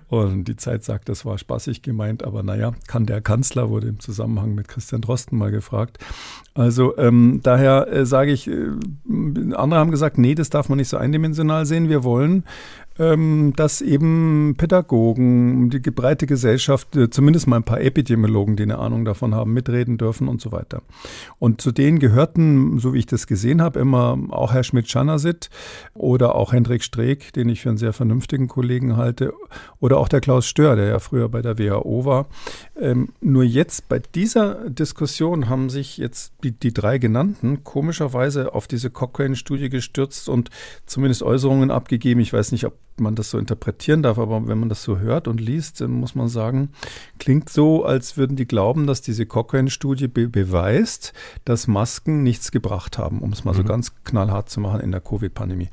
Und die Zeit sagt, das war spaßig gemeint, aber naja, kann der Kanzler, wurde im Zusammenhang mit Christian Drosten mal gefragt. Also ähm, daher äh, sage ich, äh, andere haben gesagt, nee, das darf man nicht so eindimensional sehen. Wir wollen dass eben Pädagogen, die breite Gesellschaft, äh, zumindest mal ein paar Epidemiologen, die eine Ahnung davon haben, mitreden dürfen und so weiter. Und zu denen gehörten, so wie ich das gesehen habe, immer auch Herr Schmidt-Schanasit oder auch Hendrik Streeck, den ich für einen sehr vernünftigen Kollegen halte, oder auch der Klaus Stör, der ja früher bei der WHO war. Ähm, nur jetzt bei dieser Diskussion haben sich jetzt die, die drei genannten komischerweise auf diese Cochrane-Studie gestürzt und zumindest Äußerungen abgegeben. Ich weiß nicht, ob man das so interpretieren darf, aber wenn man das so hört und liest, dann muss man sagen, klingt so, als würden die glauben, dass diese Cochrane-Studie be beweist, dass Masken nichts gebracht haben, um es mal mhm. so ganz knallhart zu machen in der Covid-Pandemie.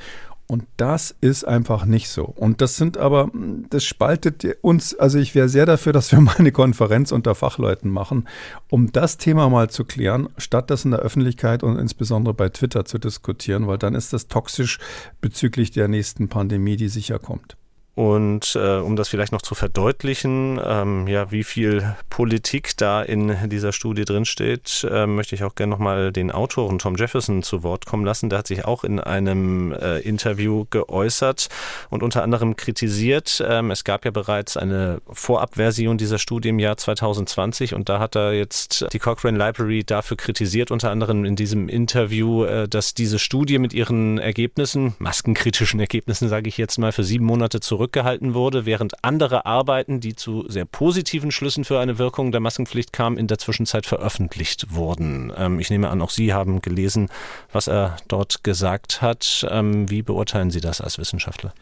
Und das ist einfach nicht so. Und das sind aber, das spaltet uns, also ich wäre sehr dafür, dass wir mal eine Konferenz unter Fachleuten machen, um das Thema mal zu klären, statt das in der Öffentlichkeit und insbesondere bei Twitter zu diskutieren, weil dann ist das toxisch bezüglich der nächsten Pandemie, die sicher kommt. Und äh, um das vielleicht noch zu verdeutlichen, ähm, ja, wie viel Politik da in dieser Studie drinsteht, äh, möchte ich auch gerne nochmal den Autoren Tom Jefferson zu Wort kommen lassen. Der hat sich auch in einem äh, Interview geäußert und unter anderem kritisiert. Ähm, es gab ja bereits eine Vorabversion dieser Studie im Jahr 2020 und da hat er jetzt die Cochrane Library dafür kritisiert, unter anderem in diesem Interview, äh, dass diese Studie mit ihren Ergebnissen, maskenkritischen Ergebnissen, sage ich jetzt mal, für sieben Monate zurück zurückgehalten wurde, während andere Arbeiten, die zu sehr positiven Schlüssen für eine Wirkung der Maskenpflicht kamen, in der Zwischenzeit veröffentlicht wurden. Ähm, ich nehme an, auch Sie haben gelesen, was er dort gesagt hat. Ähm, wie beurteilen Sie das als Wissenschaftler?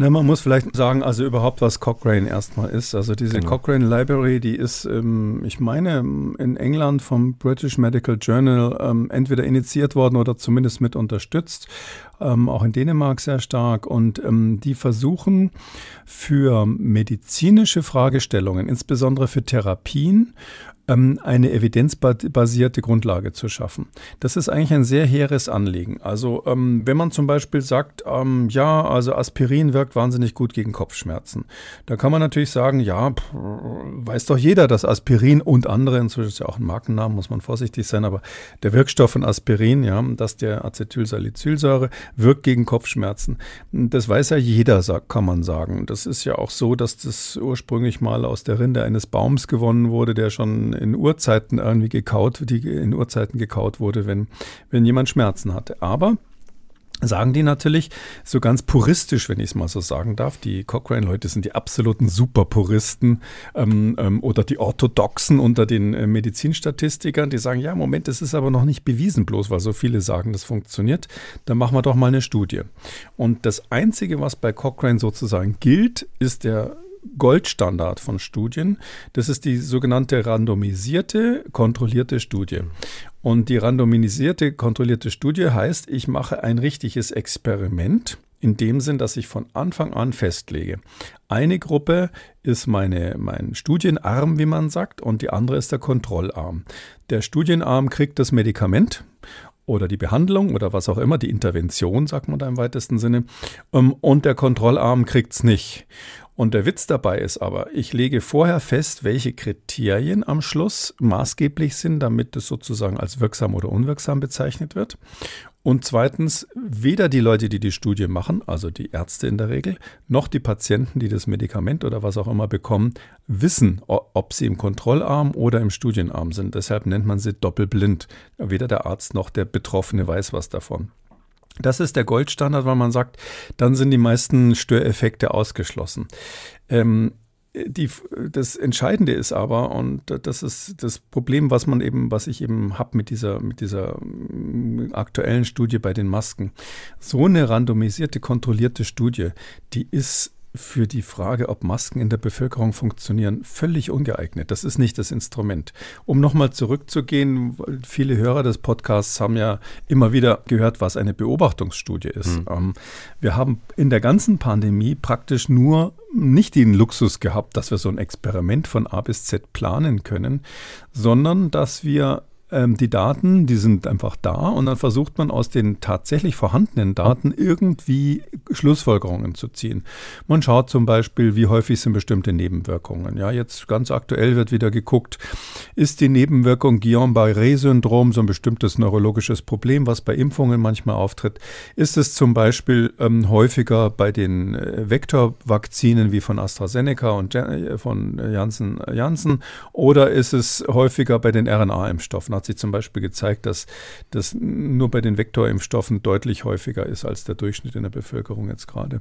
Na, man muss vielleicht sagen, also überhaupt, was Cochrane erstmal ist. Also diese genau. Cochrane Library, die ist, ähm, ich meine, in England vom British Medical Journal ähm, entweder initiiert worden oder zumindest mit unterstützt. Ähm, auch in Dänemark sehr stark. Und ähm, die versuchen für medizinische Fragestellungen, insbesondere für Therapien, ähm, eine evidenzbasierte Grundlage zu schaffen. Das ist eigentlich ein sehr hehres Anliegen. Also ähm, wenn man zum Beispiel sagt, ähm, ja, also Aspirin wirkt wahnsinnig gut gegen Kopfschmerzen, da kann man natürlich sagen, ja, pff, weiß doch jeder, dass Aspirin und andere, inzwischen ist ja auch ein Markennamen, muss man vorsichtig sein, aber der Wirkstoff von Aspirin, ja, dass der Acetylsalicylsäure wirkt gegen Kopfschmerzen. Das weiß ja jeder, kann man sagen. Das ist ja auch so, dass das ursprünglich mal aus der Rinde eines Baums gewonnen wurde, der schon in Urzeiten irgendwie gekaut, die in Urzeiten gekaut wurde, wenn, wenn jemand Schmerzen hatte. Aber sagen die natürlich so ganz puristisch, wenn ich es mal so sagen darf. Die Cochrane-Leute sind die absoluten Superpuristen ähm, ähm, oder die Orthodoxen unter den äh, Medizinstatistikern, die sagen, ja, Moment, das ist aber noch nicht bewiesen, bloß weil so viele sagen, das funktioniert. Dann machen wir doch mal eine Studie. Und das Einzige, was bei Cochrane sozusagen gilt, ist der Goldstandard von Studien. Das ist die sogenannte randomisierte, kontrollierte Studie. Und die randomisierte, kontrollierte Studie heißt, ich mache ein richtiges Experiment. In dem Sinn, dass ich von Anfang an festlege. Eine Gruppe ist meine, mein Studienarm, wie man sagt, und die andere ist der Kontrollarm. Der Studienarm kriegt das Medikament oder die Behandlung oder was auch immer, die Intervention, sagt man da im weitesten Sinne, ähm, und der Kontrollarm kriegt es nicht. Und der Witz dabei ist aber, ich lege vorher fest, welche Kriterien am Schluss maßgeblich sind, damit es sozusagen als wirksam oder unwirksam bezeichnet wird. Und zweitens, weder die Leute, die die Studie machen, also die Ärzte in der Regel, noch die Patienten, die das Medikament oder was auch immer bekommen, wissen, ob sie im Kontrollarm oder im Studienarm sind. Deshalb nennt man sie doppelblind. Weder der Arzt noch der Betroffene weiß was davon. Das ist der Goldstandard, weil man sagt, dann sind die meisten Störeffekte ausgeschlossen. Ähm, die, das Entscheidende ist aber, und das ist das Problem, was man eben, was ich eben habe mit dieser, mit dieser mm, aktuellen Studie bei den Masken. So eine randomisierte, kontrollierte Studie, die ist für die Frage, ob Masken in der Bevölkerung funktionieren, völlig ungeeignet. Das ist nicht das Instrument. Um nochmal zurückzugehen, viele Hörer des Podcasts haben ja immer wieder gehört, was eine Beobachtungsstudie ist. Mhm. wir haben in der ganzen Pandemie praktisch nur nicht den Luxus gehabt, dass wir so ein Experiment von A bis Z planen können, sondern dass wir die Daten, die sind einfach da und dann versucht man aus den tatsächlich vorhandenen Daten irgendwie Schlussfolgerungen zu ziehen. Man schaut zum Beispiel, wie häufig sind bestimmte Nebenwirkungen. Ja, jetzt ganz aktuell wird wieder geguckt, ist die Nebenwirkung Guillain-Barré-Syndrom so ein bestimmtes neurologisches Problem, was bei Impfungen manchmal auftritt? Ist es zum Beispiel ähm, häufiger bei den äh, Vektorvakzinen wie von AstraZeneca und äh, von Janssen, Janssen oder ist es häufiger bei den RNA-Impfstoffen? Hat sich zum Beispiel gezeigt, dass das nur bei den Vektorimpfstoffen deutlich häufiger ist als der Durchschnitt in der Bevölkerung jetzt gerade.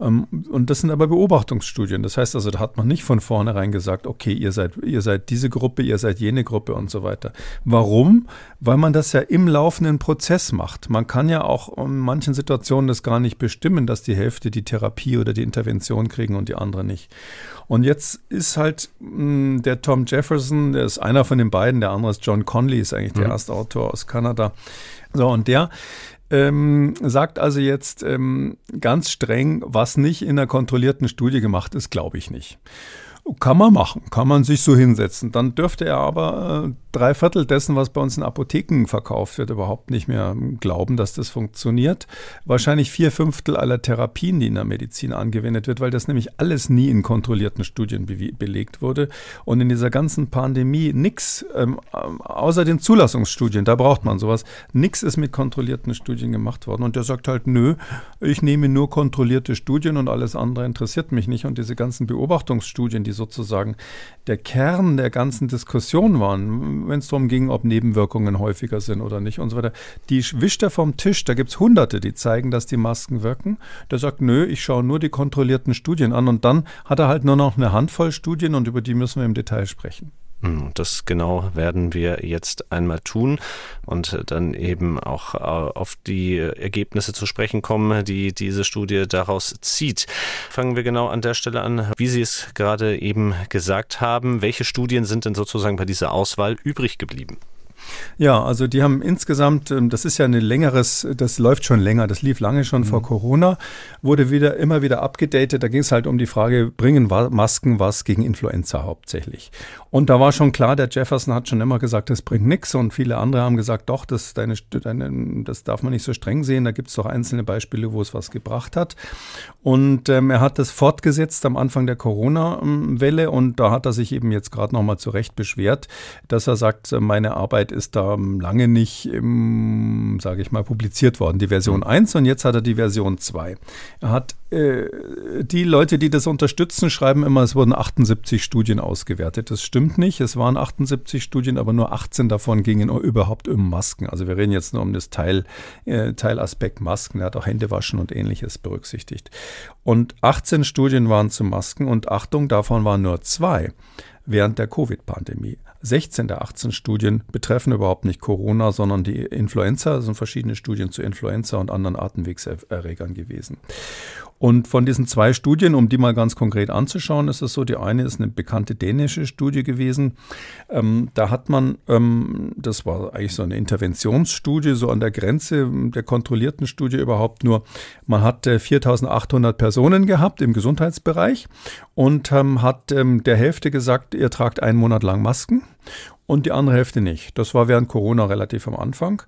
Ähm, und das sind aber Beobachtungsstudien. Das heißt also, da hat man nicht von vornherein gesagt, okay, ihr seid, ihr seid diese Gruppe, ihr seid jene Gruppe und so weiter. Warum? Weil man das ja im laufenden Prozess macht. Man kann ja auch in manchen Situationen das gar nicht bestimmen, dass die Hälfte die Therapie oder die Intervention kriegen und die andere nicht. Und jetzt ist halt mh, mm, der Tom Jefferson, der ist einer von den beiden, der andere ist John Conley, ist eigentlich der mhm. erste Autor aus Kanada. So, und der ähm, sagt also jetzt ähm, ganz streng, was nicht in einer kontrollierten Studie gemacht ist, glaube ich nicht. Kann man machen, kann man sich so hinsetzen. Dann dürfte er aber äh, drei Viertel dessen, was bei uns in Apotheken verkauft wird, überhaupt nicht mehr glauben, dass das funktioniert. Wahrscheinlich vier Fünftel aller Therapien, die in der Medizin angewendet wird, weil das nämlich alles nie in kontrollierten Studien be belegt wurde. Und in dieser ganzen Pandemie nichts, ähm, außer den Zulassungsstudien, da braucht man sowas, nichts ist mit kontrollierten Studien gemacht worden. Und der sagt halt, nö, ich nehme nur kontrollierte Studien und alles andere interessiert mich nicht. Und diese ganzen Beobachtungsstudien, die die sozusagen der Kern der ganzen Diskussion waren, wenn es darum ging, ob Nebenwirkungen häufiger sind oder nicht und so weiter, die wischt er vom Tisch. Da gibt es Hunderte, die zeigen, dass die Masken wirken. Der sagt, nö, ich schaue nur die kontrollierten Studien an und dann hat er halt nur noch eine Handvoll Studien und über die müssen wir im Detail sprechen. Hm, das genau werden wir jetzt einmal tun und dann eben auch äh, auf die Ergebnisse zu sprechen kommen, die diese Studie daraus zieht. Fangen wir genau an der Stelle an, wie Sie es gerade eben gesagt haben. Welche Studien sind denn sozusagen bei dieser Auswahl übrig geblieben? Ja, also die haben insgesamt, ähm, das ist ja ein längeres, das läuft schon länger, das lief lange schon mhm. vor Corona, wurde wieder immer wieder abgedatet. Da ging es halt um die Frage, bringen Masken was gegen Influenza hauptsächlich? Und da war schon klar, der Jefferson hat schon immer gesagt, das bringt nichts und viele andere haben gesagt, doch, das, deine, deine, das darf man nicht so streng sehen. Da gibt es doch einzelne Beispiele, wo es was gebracht hat. Und ähm, er hat das fortgesetzt am Anfang der Corona-Welle und da hat er sich eben jetzt gerade nochmal zurecht beschwert, dass er sagt, meine Arbeit ist da lange nicht, sage ich mal, publiziert worden, die Version 1 mhm. und jetzt hat er die Version 2. Er hat äh, die Leute, die das unterstützen, schreiben immer, es wurden 78 Studien ausgewertet. Das stimmt nicht. Es waren 78 Studien, aber nur 18 davon gingen überhaupt um Masken. Also wir reden jetzt nur um das Teil, äh, Teilaspekt Masken. Er hat auch Händewaschen und ähnliches berücksichtigt. Und 18 Studien waren zu Masken und Achtung, davon waren nur zwei während der Covid-Pandemie. 16 der 18 Studien betreffen überhaupt nicht Corona, sondern die Influenza. Es sind verschiedene Studien zu Influenza und anderen Atemwegserregern gewesen. Und von diesen zwei Studien, um die mal ganz konkret anzuschauen, ist es so, die eine ist eine bekannte dänische Studie gewesen. Ähm, da hat man, ähm, das war eigentlich so eine Interventionsstudie, so an der Grenze der kontrollierten Studie überhaupt nur, man hat äh, 4800 Personen gehabt im Gesundheitsbereich und ähm, hat ähm, der Hälfte gesagt, ihr tragt einen Monat lang Masken und die andere Hälfte nicht. Das war während Corona relativ am Anfang.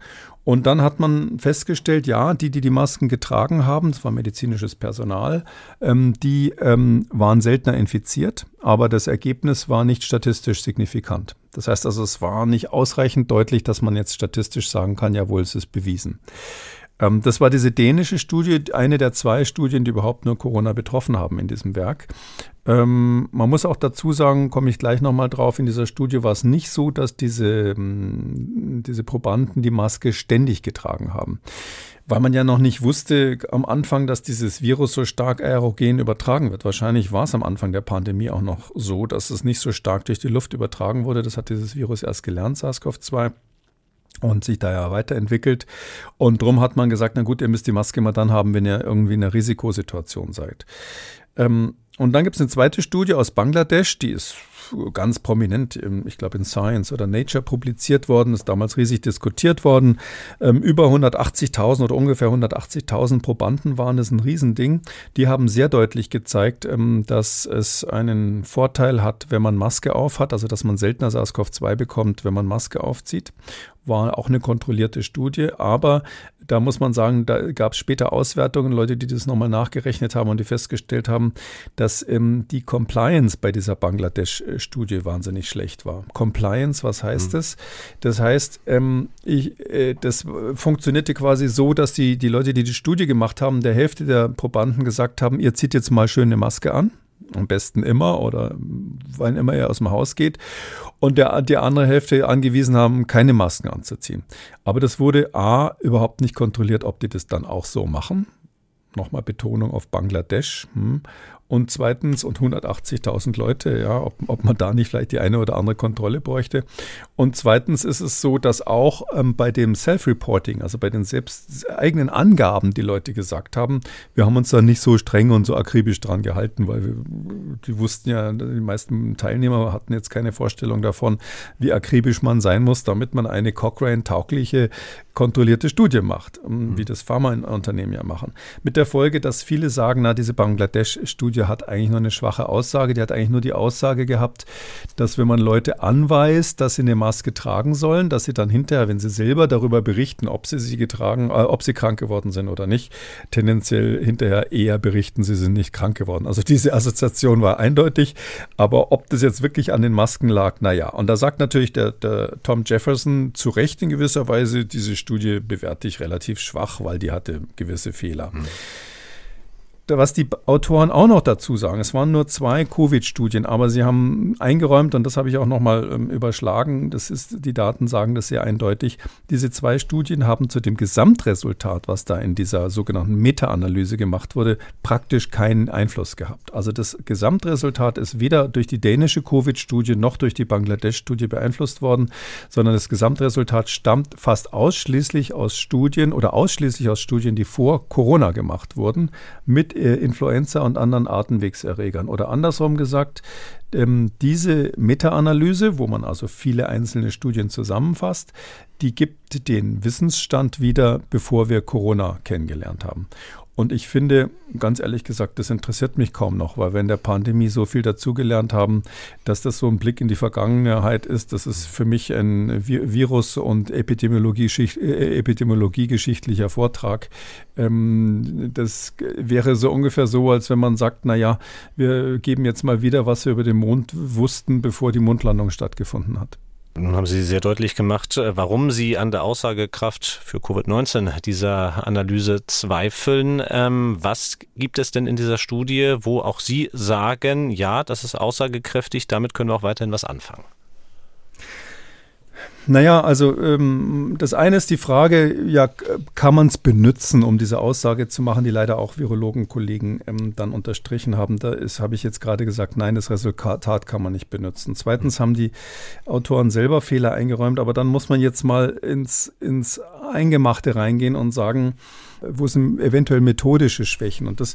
Und dann hat man festgestellt, ja, die, die die Masken getragen haben, das war medizinisches Personal, ähm, die ähm, waren seltener infiziert, aber das Ergebnis war nicht statistisch signifikant. Das heißt also, es war nicht ausreichend deutlich, dass man jetzt statistisch sagen kann, jawohl, es ist bewiesen. Ähm, das war diese dänische Studie, eine der zwei Studien, die überhaupt nur Corona betroffen haben in diesem Werk. Ähm, man muss auch dazu sagen, komme ich gleich nochmal drauf, in dieser Studie war es nicht so, dass diese, ähm, diese Probanden die Maske ständig getragen haben. Weil man ja noch nicht wusste am Anfang, dass dieses Virus so stark aerogen übertragen wird. Wahrscheinlich war es am Anfang der Pandemie auch noch so, dass es nicht so stark durch die Luft übertragen wurde. Das hat dieses Virus erst gelernt, SARS-CoV-2 und sich da ja weiterentwickelt. Und drum hat man gesagt, na gut, ihr müsst die Maske mal dann haben, wenn ihr irgendwie in einer Risikosituation seid. Ähm, und dann gibt es eine zweite Studie aus Bangladesch, die ist ganz prominent, ich glaube in Science oder Nature publiziert worden, ist damals riesig diskutiert worden. Ähm, über 180.000 oder ungefähr 180.000 Probanden waren das ein Riesending. Die haben sehr deutlich gezeigt, ähm, dass es einen Vorteil hat, wenn man Maske auf hat, also dass man seltener SARS-CoV-2 bekommt, wenn man Maske aufzieht war auch eine kontrollierte Studie, aber da muss man sagen, da gab es später Auswertungen, Leute, die das nochmal nachgerechnet haben und die festgestellt haben, dass ähm, die Compliance bei dieser Bangladesch-Studie wahnsinnig schlecht war. Compliance, was heißt mhm. das? Das heißt, ähm, ich, äh, das funktionierte quasi so, dass die, die Leute, die die Studie gemacht haben, der Hälfte der Probanden gesagt haben, ihr zieht jetzt mal schön eine Maske an am besten immer oder wann immer er aus dem Haus geht. Und der, die andere Hälfte angewiesen haben, keine Masken anzuziehen. Aber das wurde A, überhaupt nicht kontrolliert, ob die das dann auch so machen. Nochmal Betonung auf Bangladesch. Hm. Und zweitens, und 180.000 Leute, ja, ob, ob man da nicht vielleicht die eine oder andere Kontrolle bräuchte. Und zweitens ist es so, dass auch ähm, bei dem Self-Reporting, also bei den selbst eigenen Angaben, die Leute gesagt haben, wir haben uns da nicht so streng und so akribisch dran gehalten, weil wir, die wussten ja, die meisten Teilnehmer hatten jetzt keine Vorstellung davon, wie akribisch man sein muss, damit man eine Cochrane-taugliche kontrollierte Studie macht, ähm, mhm. wie das Pharmaunternehmen ja machen. Mit der Folge, dass viele sagen, na, diese Bangladesch-Studie Studie hat eigentlich nur eine schwache Aussage. Die hat eigentlich nur die Aussage gehabt, dass wenn man Leute anweist, dass sie eine Maske tragen sollen, dass sie dann hinterher, wenn sie selber darüber berichten, ob sie sie getragen, äh, ob sie krank geworden sind oder nicht, tendenziell hinterher eher berichten, sie sind nicht krank geworden. Also diese Assoziation war eindeutig, aber ob das jetzt wirklich an den Masken lag, naja. Und da sagt natürlich der, der Tom Jefferson zu Recht in gewisser Weise, diese Studie bewerte ich relativ schwach, weil die hatte gewisse Fehler. Hm was die Autoren auch noch dazu sagen, es waren nur zwei Covid-Studien, aber sie haben eingeräumt, und das habe ich auch nochmal ähm, überschlagen, das ist, die Daten sagen das sehr eindeutig, diese zwei Studien haben zu dem Gesamtresultat, was da in dieser sogenannten Meta-Analyse gemacht wurde, praktisch keinen Einfluss gehabt. Also das Gesamtresultat ist weder durch die dänische Covid-Studie noch durch die Bangladesch-Studie beeinflusst worden, sondern das Gesamtresultat stammt fast ausschließlich aus Studien oder ausschließlich aus Studien, die vor Corona gemacht wurden, mit äh, Influenza und anderen Atemwegserregern. Oder andersrum gesagt, ähm, diese Meta-Analyse, wo man also viele einzelne Studien zusammenfasst, die gibt den Wissensstand wieder, bevor wir Corona kennengelernt haben. Und ich finde, ganz ehrlich gesagt, das interessiert mich kaum noch, weil wir in der Pandemie so viel dazugelernt haben, dass das so ein Blick in die Vergangenheit ist. Das ist für mich ein Virus- und Epidemiologie, äh, Epidemiologiegeschichtlicher Vortrag. Ähm, das wäre so ungefähr so, als wenn man sagt, na ja, wir geben jetzt mal wieder, was wir über den Mond wussten, bevor die Mondlandung stattgefunden hat. Nun haben Sie sehr deutlich gemacht, äh, warum Sie an der Aussagekraft für Covid-19 dieser Analyse zweifeln. Ähm, was gibt es denn in dieser Studie, wo auch Sie sagen, ja, das ist aussagekräftig, damit können wir auch weiterhin was anfangen? Naja, also ähm, das eine ist die Frage, ja, kann man es benutzen, um diese Aussage zu machen, die leider auch Virologenkollegen ähm, dann unterstrichen haben. Da ist, habe ich jetzt gerade gesagt, nein, das Resultat kann man nicht benutzen. Zweitens haben die Autoren selber Fehler eingeräumt, aber dann muss man jetzt mal ins, ins Eingemachte reingehen und sagen, wo sind eventuell methodische Schwächen. Und das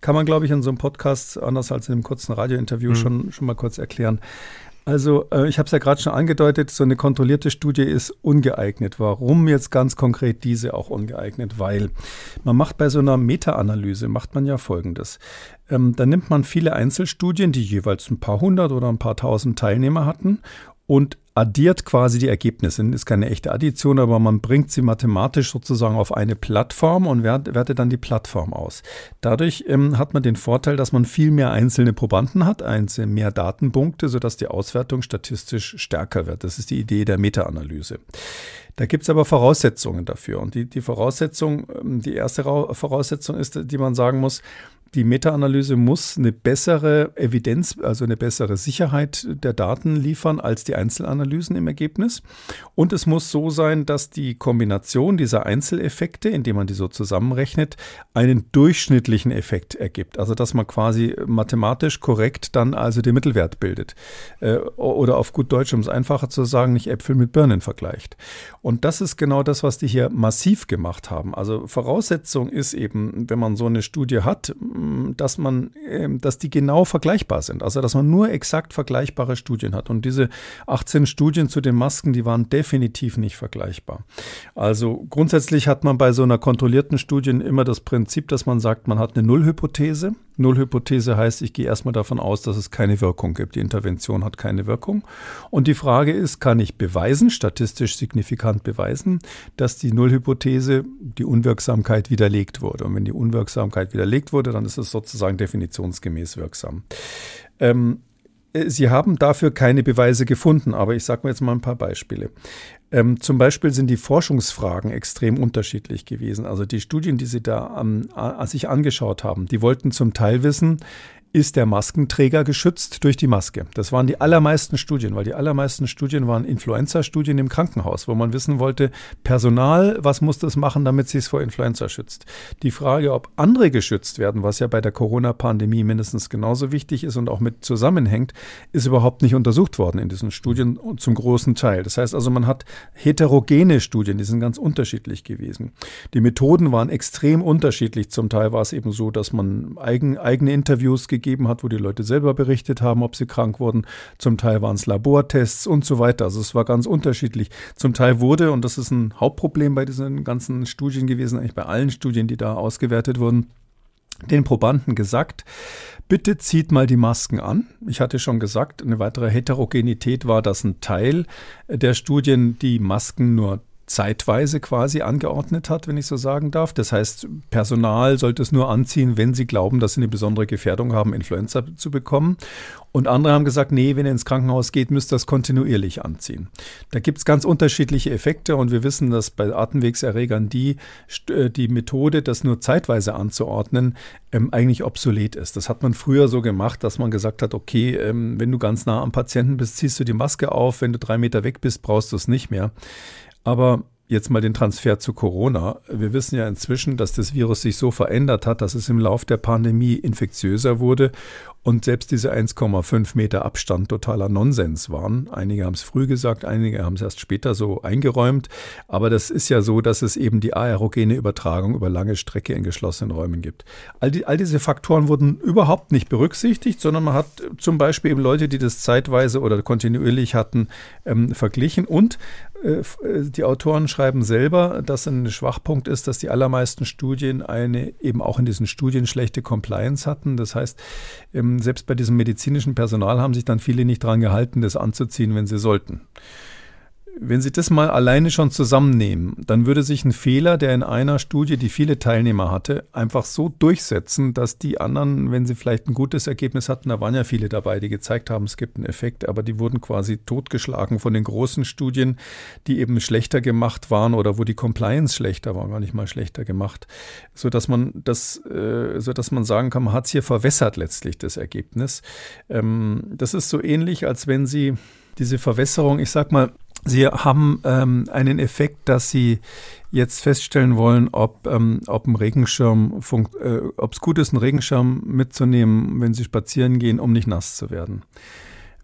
kann man, glaube ich, in so einem Podcast, anders als in einem kurzen Radiointerview, mhm. schon, schon mal kurz erklären. Also äh, ich habe es ja gerade schon angedeutet, so eine kontrollierte Studie ist ungeeignet. Warum jetzt ganz konkret diese auch ungeeignet? Weil man macht bei so einer Meta-Analyse, macht man ja Folgendes. Ähm, da nimmt man viele Einzelstudien, die jeweils ein paar hundert oder ein paar tausend Teilnehmer hatten und addiert quasi die Ergebnisse. Ist keine echte Addition, aber man bringt sie mathematisch sozusagen auf eine Plattform und wertet dann die Plattform aus. Dadurch ähm, hat man den Vorteil, dass man viel mehr einzelne Probanden hat, mehr Datenpunkte, sodass die Auswertung statistisch stärker wird. Das ist die Idee der Meta-Analyse. Da gibt es aber Voraussetzungen dafür. Und die, die Voraussetzung, ähm, die erste Voraussetzung ist, die man sagen muss, die Meta-Analyse muss eine bessere Evidenz, also eine bessere Sicherheit der Daten liefern als die Einzelanalysen im Ergebnis. Und es muss so sein, dass die Kombination dieser Einzeleffekte, indem man die so zusammenrechnet, einen durchschnittlichen Effekt ergibt. Also dass man quasi mathematisch korrekt dann also den Mittelwert bildet. Äh, oder auf gut Deutsch, um es einfacher zu sagen, nicht Äpfel mit Birnen vergleicht. Und das ist genau das, was die hier massiv gemacht haben. Also Voraussetzung ist eben, wenn man so eine Studie hat, dass man, ähm, dass die genau vergleichbar sind. Also dass man nur exakt vergleichbare Studien hat. Und diese 18 Studien zu den Masken, die waren definitiv nicht vergleichbar. Also grundsätzlich hat man bei so einer kontrollierten Studie immer das Prinzip, dass man sagt, man hat eine Nullhypothese. Nullhypothese heißt, ich gehe erstmal davon aus, dass es keine Wirkung gibt. Die Intervention hat keine Wirkung. Und die Frage ist, kann ich beweisen, statistisch signifikant beweisen, dass die Nullhypothese, die Unwirksamkeit widerlegt wurde. Und wenn die Unwirksamkeit widerlegt wurde, dann ist es sozusagen definitionsgemäß wirksam. Ähm, äh, Sie haben dafür keine Beweise gefunden, aber ich sage mir jetzt mal ein paar Beispiele. Ähm, zum Beispiel sind die Forschungsfragen extrem unterschiedlich gewesen. Also die Studien, die Sie da ähm, sich angeschaut haben, die wollten zum Teil wissen, ist der Maskenträger geschützt durch die Maske. Das waren die allermeisten Studien, weil die allermeisten Studien waren Influenza-Studien im Krankenhaus, wo man wissen wollte, Personal, was muss das machen, damit sie es vor Influenza schützt. Die Frage, ob andere geschützt werden, was ja bei der Corona-Pandemie mindestens genauso wichtig ist und auch mit zusammenhängt, ist überhaupt nicht untersucht worden in diesen Studien zum großen Teil. Das heißt also, man hat heterogene Studien, die sind ganz unterschiedlich gewesen. Die Methoden waren extrem unterschiedlich. Zum Teil war es eben so, dass man eigen, eigene Interviews gegeben hat, wo die Leute selber berichtet haben, ob sie krank wurden. Zum Teil waren es Labortests und so weiter. Also es war ganz unterschiedlich. Zum Teil wurde, und das ist ein Hauptproblem bei diesen ganzen Studien gewesen, eigentlich bei allen Studien, die da ausgewertet wurden, den Probanden gesagt, bitte zieht mal die Masken an. Ich hatte schon gesagt, eine weitere Heterogenität war, dass ein Teil der Studien die Masken nur zeitweise quasi angeordnet hat, wenn ich so sagen darf. Das heißt, Personal sollte es nur anziehen, wenn sie glauben, dass sie eine besondere Gefährdung haben, Influenza zu bekommen. Und andere haben gesagt, nee, wenn ihr ins Krankenhaus geht, müsst ihr das kontinuierlich anziehen. Da gibt es ganz unterschiedliche Effekte und wir wissen, dass bei Atemwegserregern die, äh, die Methode, das nur zeitweise anzuordnen, ähm, eigentlich obsolet ist. Das hat man früher so gemacht, dass man gesagt hat, okay, ähm, wenn du ganz nah am Patienten bist, ziehst du die Maske auf, wenn du drei Meter weg bist, brauchst du es nicht mehr. Aber jetzt mal den Transfer zu Corona. Wir wissen ja inzwischen, dass das Virus sich so verändert hat, dass es im Lauf der Pandemie infektiöser wurde und selbst diese 1,5 Meter Abstand totaler Nonsens waren. Einige haben es früh gesagt, einige haben es erst später so eingeräumt. Aber das ist ja so, dass es eben die aerogene Übertragung über lange Strecke in geschlossenen Räumen gibt. All, die, all diese Faktoren wurden überhaupt nicht berücksichtigt, sondern man hat zum Beispiel eben Leute, die das zeitweise oder kontinuierlich hatten, ähm, verglichen und äh, äh, die Autoren schreiben selber, dass ein Schwachpunkt ist, dass die allermeisten Studien eine eben auch in diesen Studien schlechte Compliance hatten. Das heißt, ähm, selbst bei diesem medizinischen Personal haben sich dann viele nicht daran gehalten, das anzuziehen, wenn sie sollten. Wenn Sie das mal alleine schon zusammennehmen, dann würde sich ein Fehler, der in einer Studie, die viele Teilnehmer hatte, einfach so durchsetzen, dass die anderen, wenn sie vielleicht ein gutes Ergebnis hatten, da waren ja viele dabei, die gezeigt haben, es gibt einen Effekt, aber die wurden quasi totgeschlagen von den großen Studien, die eben schlechter gemacht waren oder wo die Compliance schlechter war, gar nicht mal schlechter gemacht, so dass man das, äh, so dass man sagen kann, man hat es hier verwässert letztlich das Ergebnis. Ähm, das ist so ähnlich, als wenn Sie diese Verwässerung, ich sag mal, Sie haben ähm, einen Effekt, dass Sie jetzt feststellen wollen, ob, ähm, ob ein Regenschirm, äh, ob es gut ist, einen Regenschirm mitzunehmen, wenn Sie spazieren gehen, um nicht nass zu werden.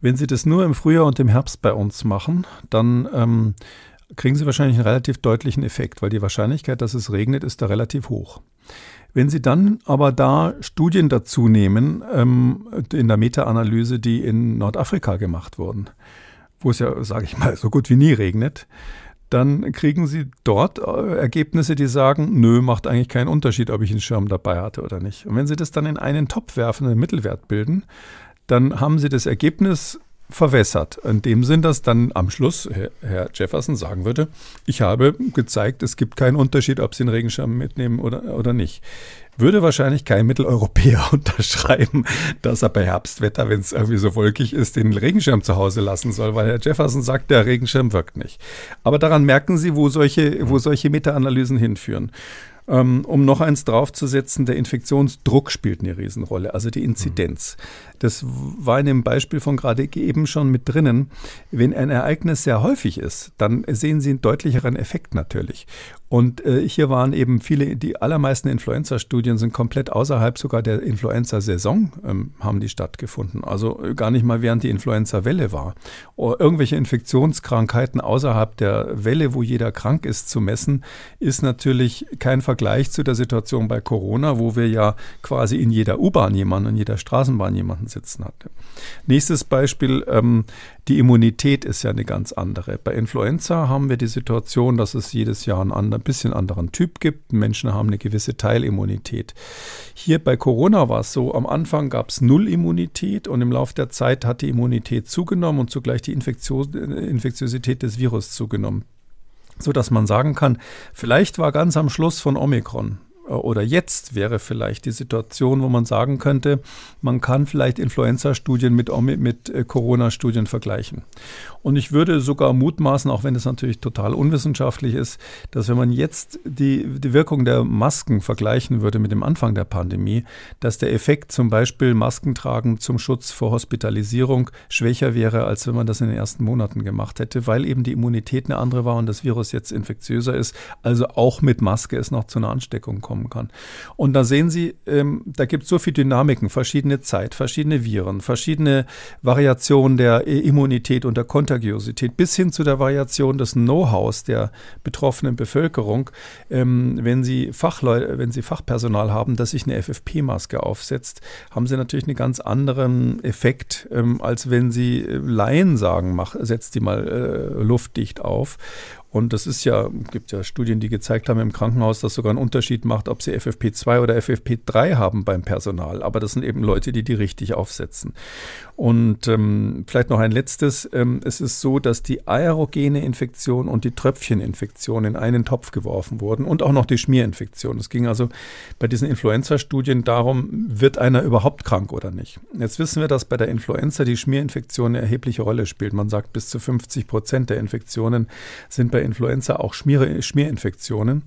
Wenn Sie das nur im Frühjahr und im Herbst bei uns machen, dann ähm, kriegen Sie wahrscheinlich einen relativ deutlichen Effekt, weil die Wahrscheinlichkeit, dass es regnet, ist da relativ hoch. Wenn Sie dann aber da Studien dazu nehmen, ähm, in der Meta-Analyse, die in Nordafrika gemacht wurden, wo es ja, sage ich mal, so gut wie nie regnet, dann kriegen Sie dort äh, Ergebnisse, die sagen, nö, macht eigentlich keinen Unterschied, ob ich einen Schirm dabei hatte oder nicht. Und wenn Sie das dann in einen Topf werfen, einen Mittelwert bilden, dann haben Sie das Ergebnis verwässert. In dem Sinn, dass dann am Schluss Herr Jefferson sagen würde, ich habe gezeigt, es gibt keinen Unterschied, ob Sie einen Regenschirm mitnehmen oder, oder nicht würde wahrscheinlich kein Mitteleuropäer unterschreiben, dass er bei Herbstwetter, wenn es irgendwie so wolkig ist, den Regenschirm zu Hause lassen soll, weil Herr Jefferson sagt, der Regenschirm wirkt nicht. Aber daran merken Sie, wo solche, wo solche Meta-Analysen hinführen. Ähm, um noch eins draufzusetzen, der Infektionsdruck spielt eine Riesenrolle, also die Inzidenz. Das war in dem Beispiel von gerade eben schon mit drinnen. Wenn ein Ereignis sehr häufig ist, dann sehen Sie einen deutlicheren Effekt natürlich. Und äh, hier waren eben viele, die allermeisten Influenza-Studien sind komplett außerhalb sogar der Influenza-Saison, ähm, haben die stattgefunden. Also äh, gar nicht mal während die Influenza-Welle war. Oder irgendwelche Infektionskrankheiten außerhalb der Welle, wo jeder krank ist, zu messen, ist natürlich kein Vergleich zu der Situation bei Corona, wo wir ja quasi in jeder U-Bahn jemanden, in jeder Straßenbahn jemanden sitzen hatten. Nächstes Beispiel, ähm, die Immunität ist ja eine ganz andere. Bei Influenza haben wir die Situation, dass es jedes Jahr einen anderen, bisschen anderen Typ gibt. Menschen haben eine gewisse Teilimmunität. Hier bei Corona war es so, am Anfang gab es Null-Immunität und im Laufe der Zeit hat die Immunität zugenommen und zugleich die Infektios Infektiosität des Virus zugenommen. So dass man sagen kann, vielleicht war ganz am Schluss von Omikron oder jetzt wäre vielleicht die Situation, wo man sagen könnte, man kann vielleicht Influenza-Studien mit, mit äh, Corona-Studien vergleichen. Und ich würde sogar mutmaßen, auch wenn das natürlich total unwissenschaftlich ist, dass wenn man jetzt die, die Wirkung der Masken vergleichen würde mit dem Anfang der Pandemie, dass der Effekt zum Beispiel Maskentragen zum Schutz vor Hospitalisierung schwächer wäre, als wenn man das in den ersten Monaten gemacht hätte, weil eben die Immunität eine andere war und das Virus jetzt infektiöser ist. Also auch mit Maske es noch zu einer Ansteckung kommt kommen kann. Und da sehen Sie, ähm, da gibt es so viele Dynamiken, verschiedene Zeit, verschiedene Viren, verschiedene Variationen der Immunität und der Kontagiosität, bis hin zu der Variation des Know-hows der betroffenen Bevölkerung. Ähm, wenn Sie Fachleute, wenn Sie Fachpersonal haben, das sich eine FFP-Maske aufsetzt, haben Sie natürlich einen ganz anderen Effekt, ähm, als wenn Sie Laien sagen, mach, setzt die mal äh, luftdicht auf. Und das ist ja, gibt ja Studien, die gezeigt haben im Krankenhaus, dass sogar einen Unterschied macht, ob sie FFP2 oder FFP3 haben beim Personal. Aber das sind eben Leute, die die richtig aufsetzen. Und ähm, vielleicht noch ein letztes. Ähm, es ist so, dass die aerogene Infektion und die Tröpfcheninfektion in einen Topf geworfen wurden und auch noch die Schmierinfektion. Es ging also bei diesen Influenza-Studien darum, wird einer überhaupt krank oder nicht. Jetzt wissen wir, dass bei der Influenza die Schmierinfektion eine erhebliche Rolle spielt. Man sagt, bis zu 50 Prozent der Infektionen sind bei Influenza auch Schmier Schmierinfektionen,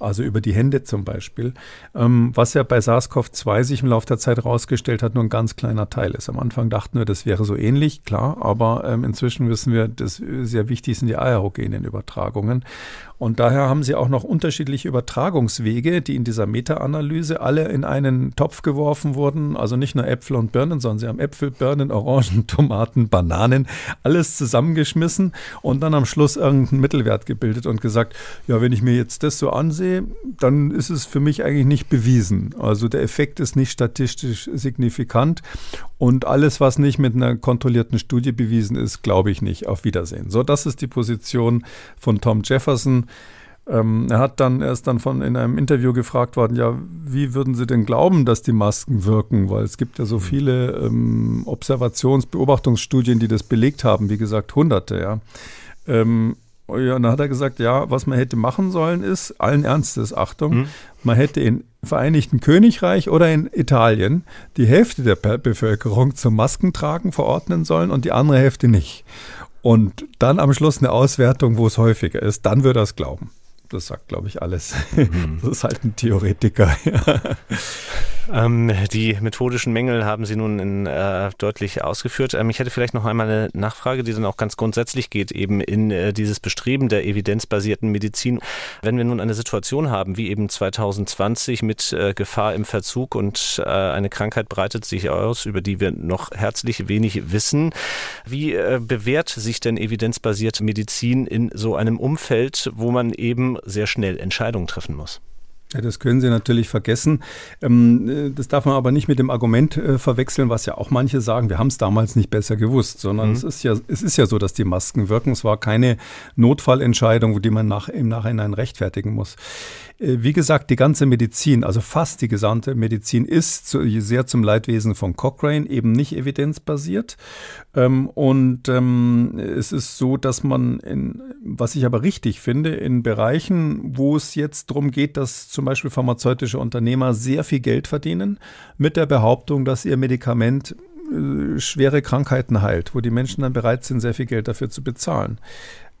also über die Hände zum Beispiel, ähm, was ja bei SARS-CoV-2 sich im Laufe der Zeit herausgestellt hat, nur ein ganz kleiner Teil ist. Am Anfang dachten wir, das wäre so ähnlich, klar, aber ähm, inzwischen wissen wir, dass sehr wichtig sind die aerogenen Übertragungen. Und daher haben sie auch noch unterschiedliche Übertragungswege, die in dieser Meta-Analyse alle in einen Topf geworfen wurden. Also nicht nur Äpfel und Birnen, sondern sie haben Äpfel, Birnen, Orangen, Tomaten, Bananen, alles zusammengeschmissen und dann am Schluss irgendeinen Mittelwert gebildet und gesagt, ja, wenn ich mir jetzt das so ansehe, dann ist es für mich eigentlich nicht bewiesen. Also der Effekt ist nicht statistisch signifikant und alles, was nicht mit einer kontrollierten Studie bewiesen ist, glaube ich nicht. Auf Wiedersehen. So, das ist die Position von Tom Jefferson. Ähm, er hat dann, er ist dann von in einem Interview gefragt worden, ja, wie würden Sie denn glauben, dass die Masken wirken? Weil es gibt ja so mhm. viele ähm, Observations-, Beobachtungsstudien, die das belegt haben, wie gesagt, hunderte, ja. Ähm, ja, und dann hat er gesagt, ja, was man hätte machen sollen ist, allen Ernstes, Achtung, mhm. man hätte in Vereinigten Königreich oder in Italien die Hälfte der Bevölkerung zum Maskentragen verordnen sollen und die andere Hälfte nicht. Und dann am Schluss eine Auswertung, wo es häufiger ist, dann würde er es glauben. Das sagt, glaube ich, alles. Mhm. Das ist halt ein Theoretiker. Ja. Ähm, die methodischen Mängel haben Sie nun in, äh, deutlich ausgeführt. Ähm, ich hätte vielleicht noch einmal eine Nachfrage, die dann auch ganz grundsätzlich geht, eben in äh, dieses Bestreben der evidenzbasierten Medizin. Wenn wir nun eine Situation haben, wie eben 2020 mit äh, Gefahr im Verzug und äh, eine Krankheit breitet sich aus, über die wir noch herzlich wenig wissen, wie äh, bewährt sich denn evidenzbasierte Medizin in so einem Umfeld, wo man eben sehr schnell Entscheidungen treffen muss? Ja, das können Sie natürlich vergessen. Ähm, äh, das darf man aber nicht mit dem Argument äh, verwechseln, was ja auch manche sagen, wir haben es damals nicht besser gewusst, sondern mhm. es, ist ja, es ist ja so, dass die Masken wirken. Es war keine Notfallentscheidung, die man nach, im Nachhinein rechtfertigen muss. Äh, wie gesagt, die ganze Medizin, also fast die gesamte Medizin ist sehr zum Leidwesen von Cochrane eben nicht evidenzbasiert. Ähm, und ähm, es ist so, dass man, in, was ich aber richtig finde, in Bereichen, wo es jetzt darum geht, dass zum Beispiel pharmazeutische Unternehmer sehr viel Geld verdienen, mit der Behauptung, dass ihr Medikament äh, schwere Krankheiten heilt, wo die Menschen dann bereit sind, sehr viel Geld dafür zu bezahlen.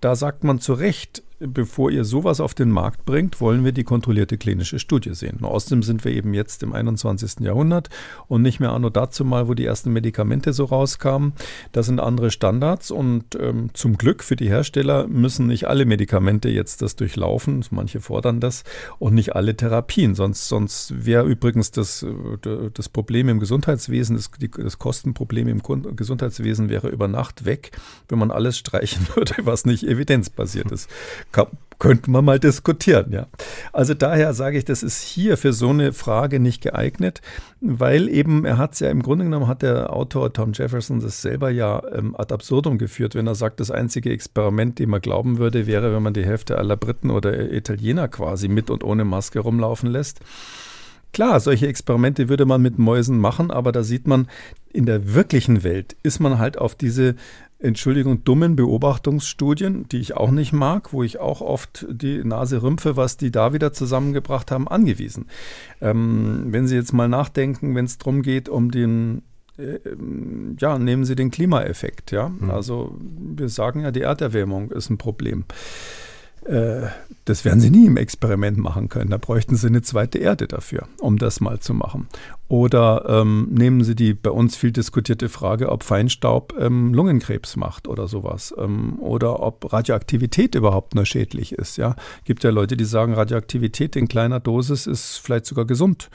Da sagt man zu Recht, bevor ihr sowas auf den Markt bringt, wollen wir die kontrollierte klinische Studie sehen. außerdem sind wir eben jetzt im 21. Jahrhundert und nicht mehr anno dazu mal, wo die ersten Medikamente so rauskamen. Das sind andere Standards und ähm, zum Glück für die Hersteller müssen nicht alle Medikamente jetzt das durchlaufen. Manche fordern das und nicht alle Therapien. Sonst, sonst wäre übrigens das, äh, das Problem im Gesundheitswesen, das, das Kostenproblem im Gesundheitswesen wäre über Nacht weg, wenn man alles streichen würde, was nicht evidenzbasiert ist kann, könnten wir mal diskutieren, ja. Also daher sage ich, das ist hier für so eine Frage nicht geeignet, weil eben, er hat es ja im Grunde genommen, hat der Autor Tom Jefferson das selber ja ähm, ad absurdum geführt, wenn er sagt, das einzige Experiment, dem man glauben würde, wäre, wenn man die Hälfte aller Briten oder Italiener quasi mit und ohne Maske rumlaufen lässt. Klar, solche Experimente würde man mit Mäusen machen, aber da sieht man, in der wirklichen Welt ist man halt auf diese Entschuldigung, dummen Beobachtungsstudien, die ich auch nicht mag, wo ich auch oft die Nase rümpfe, was die da wieder zusammengebracht haben, angewiesen. Ähm, wenn Sie jetzt mal nachdenken, wenn es darum geht, um den äh, ja, nehmen Sie den Klimaeffekt, ja. Mhm. Also wir sagen ja, die Erderwärmung ist ein Problem. Äh, das werden sie nie im Experiment machen können. Da bräuchten sie eine zweite Erde dafür, um das mal zu machen. Oder ähm, nehmen Sie die bei uns viel diskutierte Frage, ob Feinstaub ähm, Lungenkrebs macht oder sowas. Ähm, oder ob Radioaktivität überhaupt nur schädlich ist. Ja, gibt ja Leute, die sagen, Radioaktivität in kleiner Dosis ist vielleicht sogar gesund.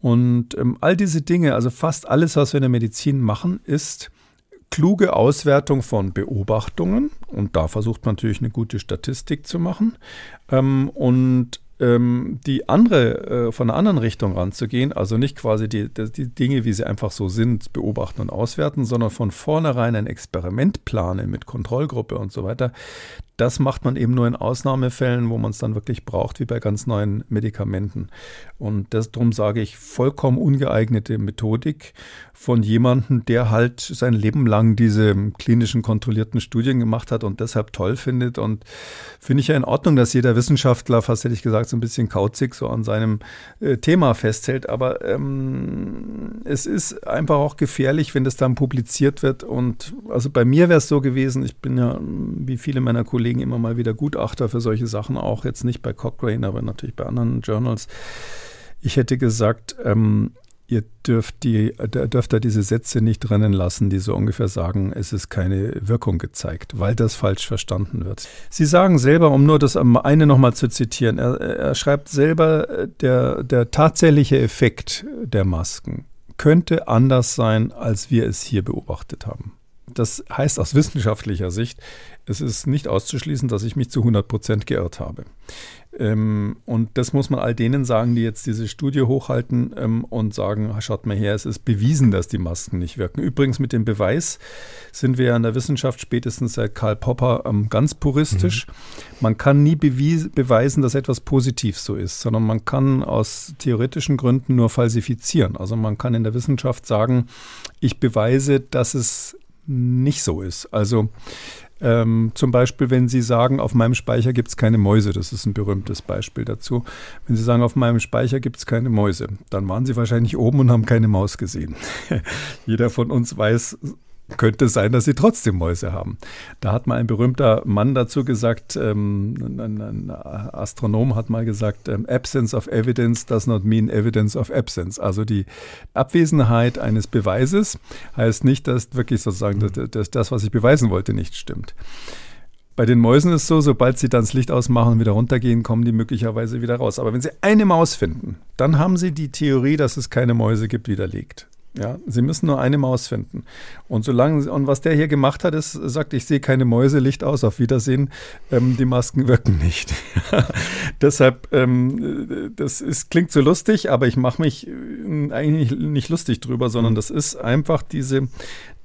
Und ähm, all diese Dinge, also fast alles, was wir in der Medizin machen, ist kluge Auswertung von Beobachtungen und da versucht man natürlich eine gute Statistik zu machen ähm, und ähm, die andere, äh, von einer anderen Richtung ranzugehen, also nicht quasi die, die Dinge, wie sie einfach so sind, beobachten und auswerten, sondern von vornherein ein Experiment planen mit Kontrollgruppe und so weiter, das macht man eben nur in Ausnahmefällen, wo man es dann wirklich braucht, wie bei ganz neuen Medikamenten. Und darum sage ich, vollkommen ungeeignete Methodik von jemandem, der halt sein Leben lang diese klinischen kontrollierten Studien gemacht hat und deshalb toll findet. Und finde ich ja in Ordnung, dass jeder Wissenschaftler, fast hätte ich gesagt, so ein bisschen kauzig so an seinem äh, Thema festhält. Aber ähm, es ist einfach auch gefährlich, wenn das dann publiziert wird. Und also bei mir wäre es so gewesen, ich bin ja wie viele meiner Kollegen immer mal wieder Gutachter für solche Sachen, auch jetzt nicht bei Cochrane, aber natürlich bei anderen Journals. Ich hätte gesagt, ähm, ihr dürft, die, dürft da diese Sätze nicht drinnen lassen, die so ungefähr sagen, es ist keine Wirkung gezeigt, weil das falsch verstanden wird. Sie sagen selber, um nur das eine nochmal zu zitieren, er, er schreibt selber, der, der tatsächliche Effekt der Masken könnte anders sein, als wir es hier beobachtet haben. Das heißt aus wissenschaftlicher Sicht, es ist nicht auszuschließen, dass ich mich zu 100 Prozent geirrt habe. Ähm, und das muss man all denen sagen, die jetzt diese Studie hochhalten ähm, und sagen, schaut mal her, es ist bewiesen, dass die Masken nicht wirken. Übrigens mit dem Beweis sind wir ja in der Wissenschaft spätestens seit Karl Popper ähm, ganz puristisch. Mhm. Man kann nie beweisen, dass etwas positiv so ist, sondern man kann aus theoretischen Gründen nur falsifizieren. Also man kann in der Wissenschaft sagen, ich beweise, dass es nicht so ist. Also ähm, zum Beispiel, wenn Sie sagen, auf meinem Speicher gibt es keine Mäuse, das ist ein berühmtes Beispiel dazu. Wenn Sie sagen, auf meinem Speicher gibt es keine Mäuse, dann waren Sie wahrscheinlich oben und haben keine Maus gesehen. Jeder von uns weiß, könnte sein, dass sie trotzdem Mäuse haben. Da hat mal ein berühmter Mann dazu gesagt, ähm, ein, ein, Astronom hat mal gesagt, ähm, Absence of evidence does not mean evidence of absence. Also die Abwesenheit eines Beweises heißt nicht, dass wirklich sozusagen mhm. das, das, was ich beweisen wollte, nicht stimmt. Bei den Mäusen ist es so, sobald sie dann das Licht ausmachen und wieder runtergehen, kommen die möglicherweise wieder raus. Aber wenn sie eine Maus finden, dann haben sie die Theorie, dass es keine Mäuse gibt, widerlegt. Ja, Sie müssen nur eine Maus finden. Und solange, und was der hier gemacht hat, ist, sagt, ich sehe keine Mäuse, Licht aus, auf Wiedersehen, ähm, die Masken wirken nicht. Deshalb, ähm, das ist, klingt so lustig, aber ich mache mich äh, eigentlich nicht, nicht lustig drüber, sondern das ist einfach diese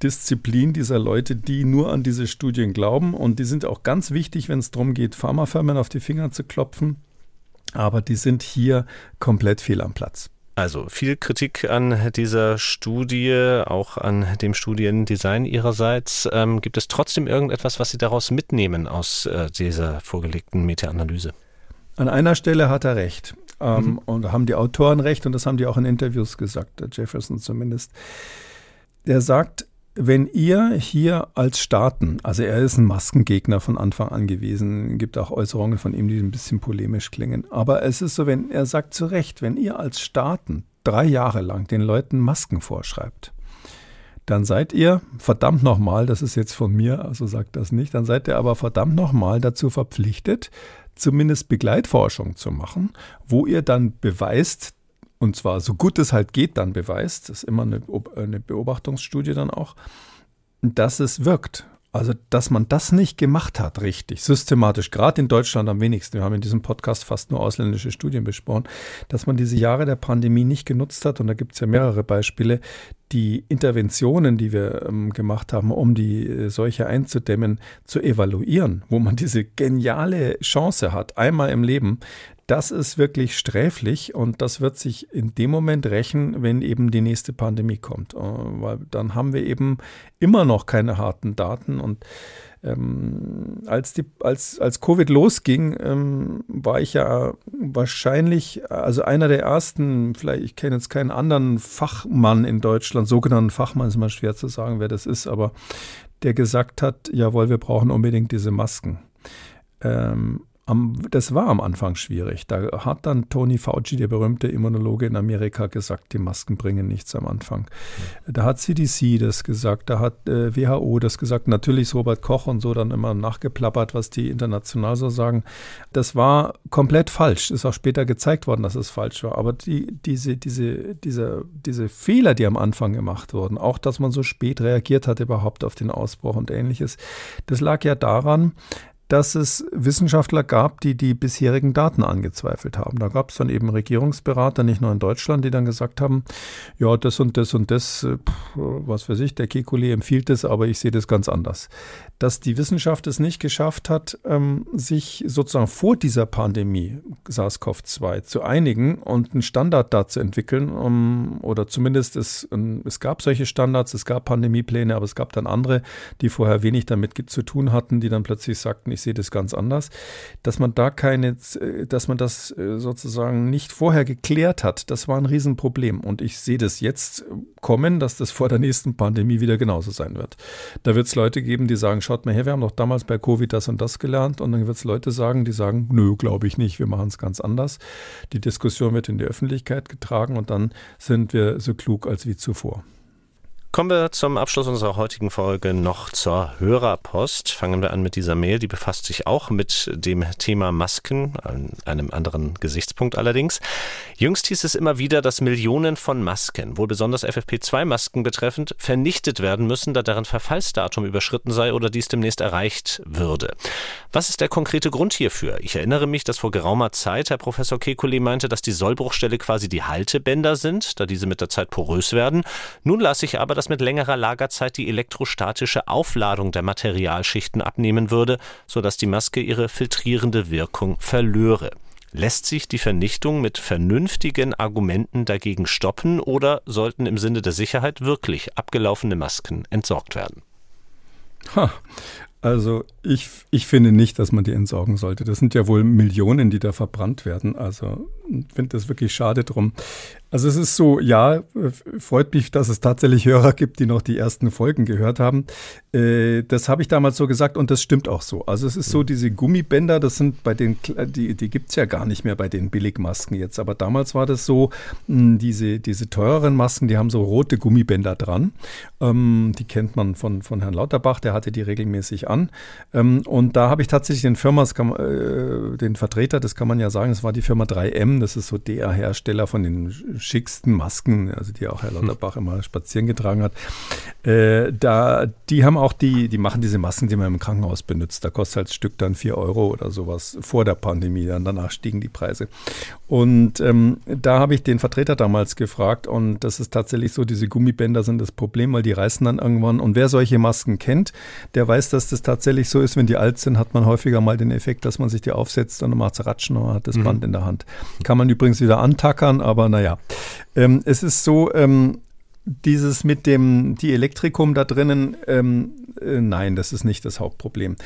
Disziplin dieser Leute, die nur an diese Studien glauben. Und die sind auch ganz wichtig, wenn es darum geht, Pharmafirmen auf die Finger zu klopfen. Aber die sind hier komplett fehl am Platz. Also viel Kritik an dieser Studie, auch an dem Studiendesign ihrerseits. Ähm, gibt es trotzdem irgendetwas, was Sie daraus mitnehmen aus äh, dieser vorgelegten Meta-Analyse? An einer Stelle hat er recht. Ähm, mhm. Und haben die Autoren recht und das haben die auch in Interviews gesagt, der Jefferson zumindest. Der sagt, wenn ihr hier als Staaten, also er ist ein Maskengegner von Anfang an gewesen, gibt auch Äußerungen von ihm, die ein bisschen polemisch klingen, aber es ist so, wenn er sagt zu Recht, wenn ihr als Staaten drei Jahre lang den Leuten Masken vorschreibt, dann seid ihr verdammt nochmal, das ist jetzt von mir, also sagt das nicht, dann seid ihr aber verdammt nochmal dazu verpflichtet, zumindest Begleitforschung zu machen, wo ihr dann beweist, und zwar so gut es halt geht, dann beweist, das ist immer eine, eine Beobachtungsstudie dann auch, dass es wirkt. Also, dass man das nicht gemacht hat, richtig, systematisch, gerade in Deutschland am wenigsten. Wir haben in diesem Podcast fast nur ausländische Studien besprochen, dass man diese Jahre der Pandemie nicht genutzt hat. Und da gibt es ja mehrere Beispiele. Die Interventionen, die wir ähm, gemacht haben, um die äh, Seuche einzudämmen, zu evaluieren, wo man diese geniale Chance hat, einmal im Leben, das ist wirklich sträflich und das wird sich in dem Moment rächen, wenn eben die nächste Pandemie kommt. Äh, weil dann haben wir eben immer noch keine harten Daten und ähm, als, die, als, als Covid losging, ähm, war ich ja wahrscheinlich, also einer der ersten, vielleicht, ich kenne jetzt keinen anderen Fachmann in Deutschland, sogenannten Fachmann, ist immer schwer zu sagen, wer das ist, aber der gesagt hat, jawohl, wir brauchen unbedingt diese Masken. Ähm, am, das war am Anfang schwierig. Da hat dann Tony Fauci, der berühmte Immunologe in Amerika, gesagt, die Masken bringen nichts am Anfang. Da hat CDC das gesagt, da hat äh, WHO das gesagt. Natürlich ist Robert Koch und so dann immer nachgeplappert, was die international so sagen. Das war komplett falsch. Ist auch später gezeigt worden, dass es falsch war. Aber die, diese, diese, diese, diese Fehler, die am Anfang gemacht wurden, auch dass man so spät reagiert hat überhaupt auf den Ausbruch und ähnliches, das lag ja daran, dass es Wissenschaftler gab, die die bisherigen Daten angezweifelt haben. Da gab es dann eben Regierungsberater, nicht nur in Deutschland, die dann gesagt haben, ja, das und das und das, äh, was weiß ich, der Kekulé empfiehlt es, aber ich sehe das ganz anders. Dass die Wissenschaft es nicht geschafft hat, ähm, sich sozusagen vor dieser Pandemie SARS-CoV-2 zu einigen und einen Standard da zu entwickeln, um, oder zumindest es, es gab solche Standards, es gab Pandemiepläne, aber es gab dann andere, die vorher wenig damit zu tun hatten, die dann plötzlich sagten, ich sehe das ganz anders, dass man da keine, dass man das äh, sozusagen nicht vorher geklärt hat, das war ein Riesenproblem. Und ich sehe das jetzt kommen, dass das vor der nächsten Pandemie wieder genauso sein wird. Da wird es Leute geben, die sagen, schaut mal her, wir haben doch damals bei Covid das und das gelernt. Und dann wird es Leute sagen, die sagen, nö, glaube ich nicht, wir machen es ganz anders. Die Diskussion wird in die Öffentlichkeit getragen und dann sind wir so klug als wie zuvor. Kommen wir zum Abschluss unserer heutigen Folge noch zur Hörerpost. Fangen wir an mit dieser Mail, die befasst sich auch mit dem Thema Masken, an einem anderen Gesichtspunkt allerdings. Jüngst hieß es immer wieder, dass Millionen von Masken, wohl besonders FFP2-Masken betreffend, vernichtet werden müssen, da deren Verfallsdatum überschritten sei oder dies demnächst erreicht würde. Was ist der konkrete Grund hierfür? Ich erinnere mich, dass vor geraumer Zeit Herr Professor Kekulé meinte, dass die Sollbruchstelle quasi die Haltebänder sind, da diese mit der Zeit porös werden. Nun las ich aber, dass mit längerer Lagerzeit die elektrostatische Aufladung der Materialschichten abnehmen würde, sodass die Maske ihre filtrierende Wirkung verlöre. Lässt sich die Vernichtung mit vernünftigen Argumenten dagegen stoppen oder sollten im Sinne der Sicherheit wirklich abgelaufene Masken entsorgt werden? Ha, also ich, ich finde nicht, dass man die entsorgen sollte. Das sind ja wohl Millionen, die da verbrannt werden. Also ich finde das wirklich schade drum. Also es ist so, ja, freut mich, dass es tatsächlich Hörer gibt, die noch die ersten Folgen gehört haben. Äh, das habe ich damals so gesagt und das stimmt auch so. Also es ist so, diese Gummibänder, das sind bei den, die, die gibt es ja gar nicht mehr bei den Billigmasken jetzt. Aber damals war das so, hm, diese, diese teureren Masken, die haben so rote Gummibänder dran. Ähm, die kennt man von, von Herrn Lauterbach, der hatte die regelmäßig an. Ähm, und da habe ich tatsächlich den Firma, äh, den Vertreter, das kann man ja sagen, das war die Firma 3M, das ist so der Hersteller von den schicksten Masken, also die auch Herr Lauterbach immer spazieren getragen hat. Äh, da, die haben auch die, die machen diese Masken, die man im Krankenhaus benutzt. Da kostet halt das Stück dann 4 Euro oder sowas vor der Pandemie. Dann danach stiegen die Preise. Und ähm, da habe ich den Vertreter damals gefragt und das ist tatsächlich so, diese Gummibänder sind das Problem, weil die reißen dann irgendwann. Und wer solche Masken kennt, der weiß, dass das tatsächlich so ist, wenn die alt sind, hat man häufiger mal den Effekt, dass man sich die aufsetzt und dann macht es ratschen und hat das mhm. Band in der Hand. Kann man übrigens wieder antackern, aber naja. Ähm, es ist so, ähm, dieses mit dem Dielektrikum da drinnen, ähm, äh, nein, das ist nicht das Hauptproblem.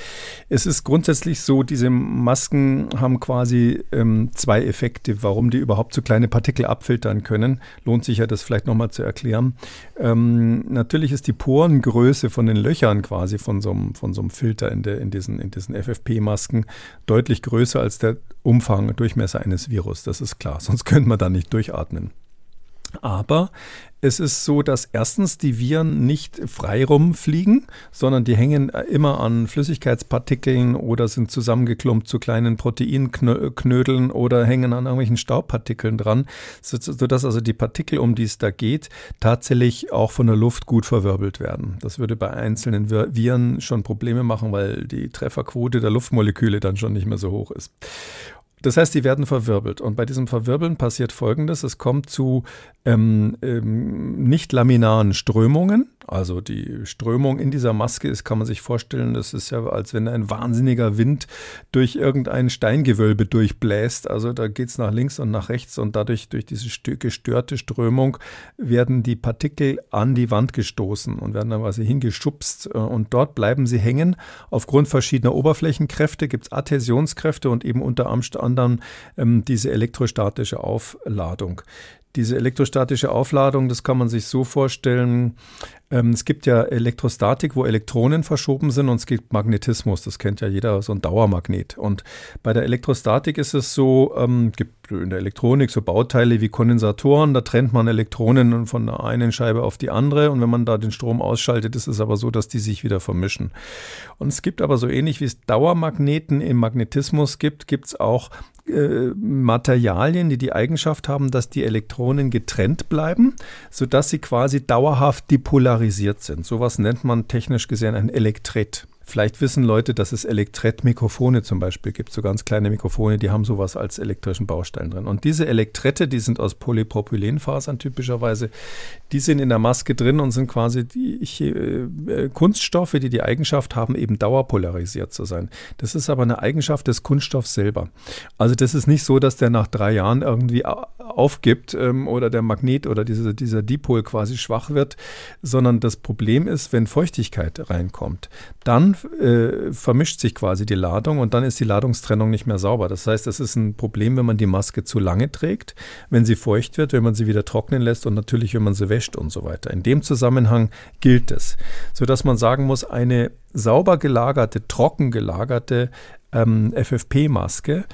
Es ist grundsätzlich so, diese Masken haben quasi ähm, zwei Effekte, warum die überhaupt so kleine Partikel abfiltern können. Lohnt sich ja, das vielleicht nochmal zu erklären. Ähm, natürlich ist die Porengröße von den Löchern quasi von so einem, von so einem Filter in, der, in diesen, in diesen FFP-Masken deutlich größer als der Umfang, Durchmesser eines Virus. Das ist klar, sonst könnte man da nicht durchatmen. Aber es ist so, dass erstens die Viren nicht frei rumfliegen, sondern die hängen immer an Flüssigkeitspartikeln oder sind zusammengeklumpt zu kleinen Proteinknödeln oder hängen an irgendwelchen Staubpartikeln dran, sodass also die Partikel, um die es da geht, tatsächlich auch von der Luft gut verwirbelt werden. Das würde bei einzelnen Viren schon Probleme machen, weil die Trefferquote der Luftmoleküle dann schon nicht mehr so hoch ist. Das heißt, die werden verwirbelt. Und bei diesem Verwirbeln passiert Folgendes. Es kommt zu ähm, ähm, nicht laminaren Strömungen. Also die Strömung in dieser Maske ist, kann man sich vorstellen, das ist ja, als wenn ein wahnsinniger Wind durch irgendein Steingewölbe durchbläst. Also da geht es nach links und nach rechts und dadurch, durch diese gestörte Strömung, werden die Partikel an die Wand gestoßen und werden dann quasi hingeschubst äh, und dort bleiben sie hängen. Aufgrund verschiedener Oberflächenkräfte gibt es Adhäsionskräfte und eben unter anderem ähm, diese elektrostatische Aufladung. Diese elektrostatische Aufladung, das kann man sich so vorstellen, ähm, es gibt ja Elektrostatik, wo Elektronen verschoben sind und es gibt Magnetismus, das kennt ja jeder, so ein Dauermagnet. Und bei der Elektrostatik ist es so, ähm, gibt in der Elektronik so Bauteile wie Kondensatoren, da trennt man Elektronen von der einen Scheibe auf die andere und wenn man da den Strom ausschaltet, ist es aber so, dass die sich wieder vermischen. Und es gibt aber so ähnlich wie es Dauermagneten im Magnetismus gibt, gibt es auch äh, Materialien, die die Eigenschaft haben, dass die Elektronen getrennt bleiben, sodass sie quasi dauerhaft depolarisiert sind. Sowas nennt man technisch gesehen ein Elektret. Vielleicht wissen Leute, dass es Elektret-Mikrofone zum Beispiel gibt, so ganz kleine Mikrofone, die haben sowas als elektrischen Baustein drin. Und diese Elektrette, die sind aus Polypropylenfasern typischerweise, die sind in der Maske drin und sind quasi die äh, Kunststoffe, die die Eigenschaft haben, eben dauerpolarisiert zu sein. Das ist aber eine Eigenschaft des Kunststoffs selber. Also das ist nicht so, dass der nach drei Jahren irgendwie aufgibt ähm, oder der Magnet oder diese, dieser Dipol quasi schwach wird, sondern das Problem ist, wenn Feuchtigkeit reinkommt, dann äh, vermischt sich quasi die Ladung und dann ist die Ladungstrennung nicht mehr sauber. Das heißt, es ist ein Problem, wenn man die Maske zu lange trägt, wenn sie feucht wird, wenn man sie wieder trocknen lässt und natürlich, wenn man sie wäscht und so weiter. In dem Zusammenhang gilt es, sodass man sagen muss, eine sauber gelagerte, trocken gelagerte ähm, FFP-Maske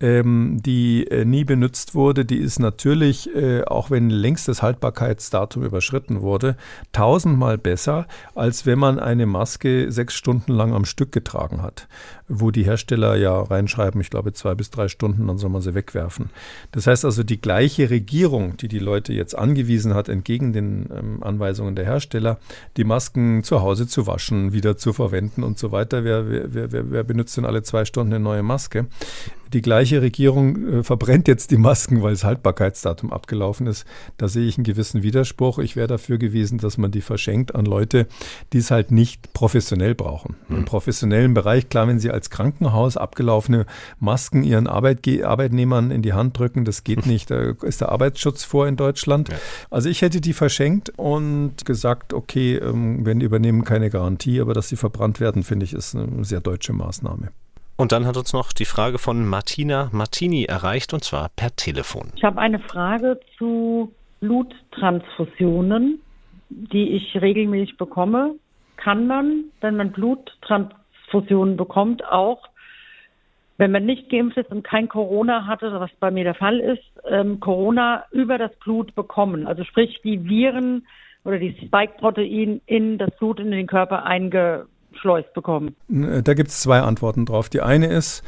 ähm, die äh, nie benutzt wurde, die ist natürlich, äh, auch wenn längst das Haltbarkeitsdatum überschritten wurde, tausendmal besser, als wenn man eine Maske sechs Stunden lang am Stück getragen hat, wo die Hersteller ja reinschreiben, ich glaube zwei bis drei Stunden, dann soll man sie wegwerfen. Das heißt also, die gleiche Regierung, die die Leute jetzt angewiesen hat, entgegen den ähm, Anweisungen der Hersteller, die Masken zu Hause zu waschen, wieder zu verwenden und so weiter. Wer, wer, wer, wer benutzt denn alle zwei Stunden eine neue Maske? Die gleiche Regierung äh, verbrennt jetzt die Masken, weil das Haltbarkeitsdatum abgelaufen ist. Da sehe ich einen gewissen Widerspruch. Ich wäre dafür gewesen, dass man die verschenkt an Leute, die es halt nicht professionell brauchen. Mhm. Im professionellen Bereich, klar, wenn sie als Krankenhaus abgelaufene Masken ihren Arbeitge Arbeitnehmern in die Hand drücken, das geht nicht. Da ist der Arbeitsschutz vor in Deutschland. Ja. Also ich hätte die verschenkt und gesagt, okay, ähm, wir übernehmen keine Garantie, aber dass sie verbrannt werden, finde ich, ist eine sehr deutsche Maßnahme. Und dann hat uns noch die Frage von Martina Martini erreicht, und zwar per Telefon. Ich habe eine Frage zu Bluttransfusionen, die ich regelmäßig bekomme. Kann man, wenn man Bluttransfusionen bekommt, auch wenn man nicht geimpft ist und kein Corona hatte, was bei mir der Fall ist, ähm, Corona über das Blut bekommen. Also sprich die Viren oder die Spike-Protein in das Blut in den Körper einge eingeschleust bekommen? Da gibt es zwei Antworten drauf. Die eine ist,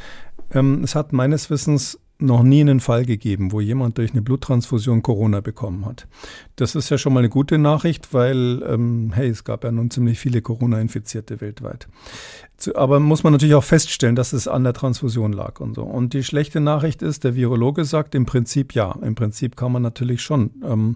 ähm, es hat meines Wissens noch nie einen Fall gegeben, wo jemand durch eine Bluttransfusion Corona bekommen hat. Das ist ja schon mal eine gute Nachricht, weil, ähm, hey, es gab ja nun ziemlich viele Corona-Infizierte weltweit. Aber muss man natürlich auch feststellen, dass es an der Transfusion lag und so. Und die schlechte Nachricht ist, der Virologe sagt im Prinzip ja. Im Prinzip kann man natürlich schon. Ähm,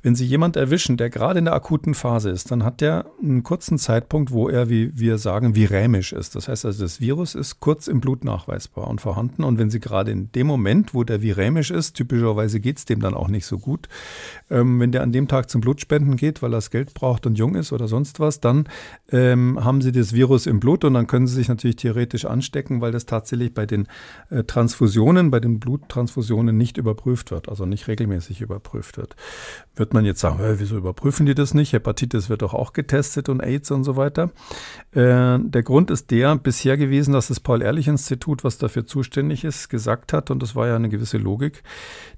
wenn Sie jemand erwischen, der gerade in der akuten Phase ist, dann hat der einen kurzen Zeitpunkt, wo er, wie wir sagen, virämisch ist. Das heißt also, das Virus ist kurz im Blut nachweisbar und vorhanden. Und wenn Sie gerade in dem Moment, wo der virämisch ist, typischerweise geht es dem dann auch nicht so gut, ähm, wenn der an dem Tag zum Blutspenden geht, weil er das Geld braucht und jung ist oder sonst was, dann ähm, haben Sie das Virus im Blut und dann können sie sich natürlich theoretisch anstecken, weil das tatsächlich bei den äh, Transfusionen, bei den Bluttransfusionen nicht überprüft wird, also nicht regelmäßig überprüft wird. Wird man jetzt sagen, wieso überprüfen die das nicht? Hepatitis wird doch auch getestet und AIDS und so weiter. Äh, der Grund ist der bisher gewesen, dass das Paul-Ehrlich-Institut, was dafür zuständig ist, gesagt hat, und das war ja eine gewisse Logik,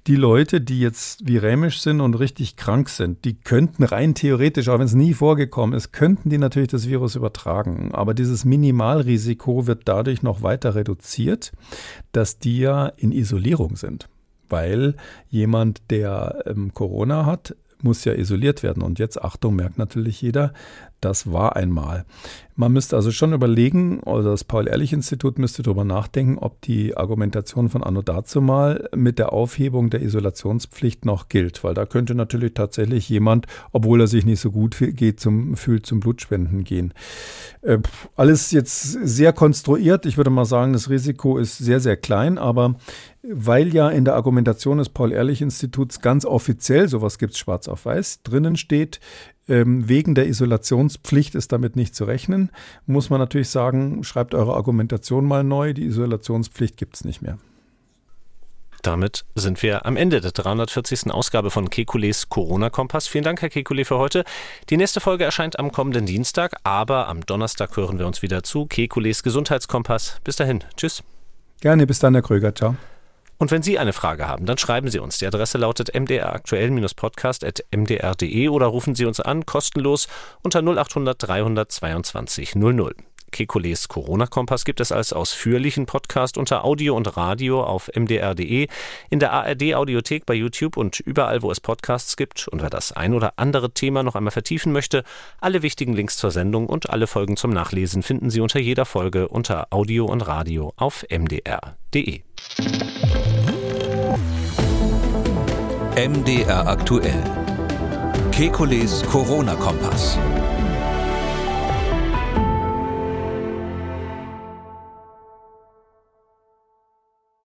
die Leute, die jetzt virämisch sind und richtig krank sind, die könnten rein theoretisch, auch wenn es nie vorgekommen ist, könnten die natürlich das Virus übertragen. Aber dieses Minimalrisiko wird dadurch noch weiter reduziert, dass die ja in Isolierung sind. Weil jemand, der ähm, Corona hat, muss ja isoliert werden. Und jetzt, Achtung, merkt natürlich jeder, das war einmal. Man müsste also schon überlegen, oder das Paul-Ehrlich-Institut müsste darüber nachdenken, ob die Argumentation von Anno dazu mal mit der Aufhebung der Isolationspflicht noch gilt, weil da könnte natürlich tatsächlich jemand, obwohl er sich nicht so gut geht, zum, fühlt, zum Blutspenden gehen. Äh, alles jetzt sehr konstruiert. Ich würde mal sagen, das Risiko ist sehr, sehr klein, aber weil ja in der Argumentation des Paul-Ehrlich-Instituts ganz offiziell, sowas gibt es schwarz auf weiß, drinnen steht, ähm, wegen der Isolationspflicht ist damit nicht zu rechnen. Muss man natürlich sagen, schreibt eure Argumentation mal neu, die Isolationspflicht gibt es nicht mehr. Damit sind wir am Ende der 340. Ausgabe von Kekules Corona-Kompass. Vielen Dank, Herr Kekule, für heute. Die nächste Folge erscheint am kommenden Dienstag, aber am Donnerstag hören wir uns wieder zu Kekules Gesundheitskompass. Bis dahin. Tschüss. Gerne, bis dann, Herr Kröger. Ciao. Und wenn Sie eine Frage haben, dann schreiben Sie uns. Die Adresse lautet mdraktuell-podcast.mdr.de oder rufen Sie uns an, kostenlos unter 0800 322 00. Kekules Corona-Kompass gibt es als ausführlichen Podcast unter Audio und Radio auf mdr.de, in der ARD-Audiothek bei YouTube und überall, wo es Podcasts gibt. Und wer das ein oder andere Thema noch einmal vertiefen möchte, alle wichtigen Links zur Sendung und alle Folgen zum Nachlesen finden Sie unter jeder Folge unter Audio und Radio auf mdr.de. MDR aktuell. Kekules Corona-Kompass.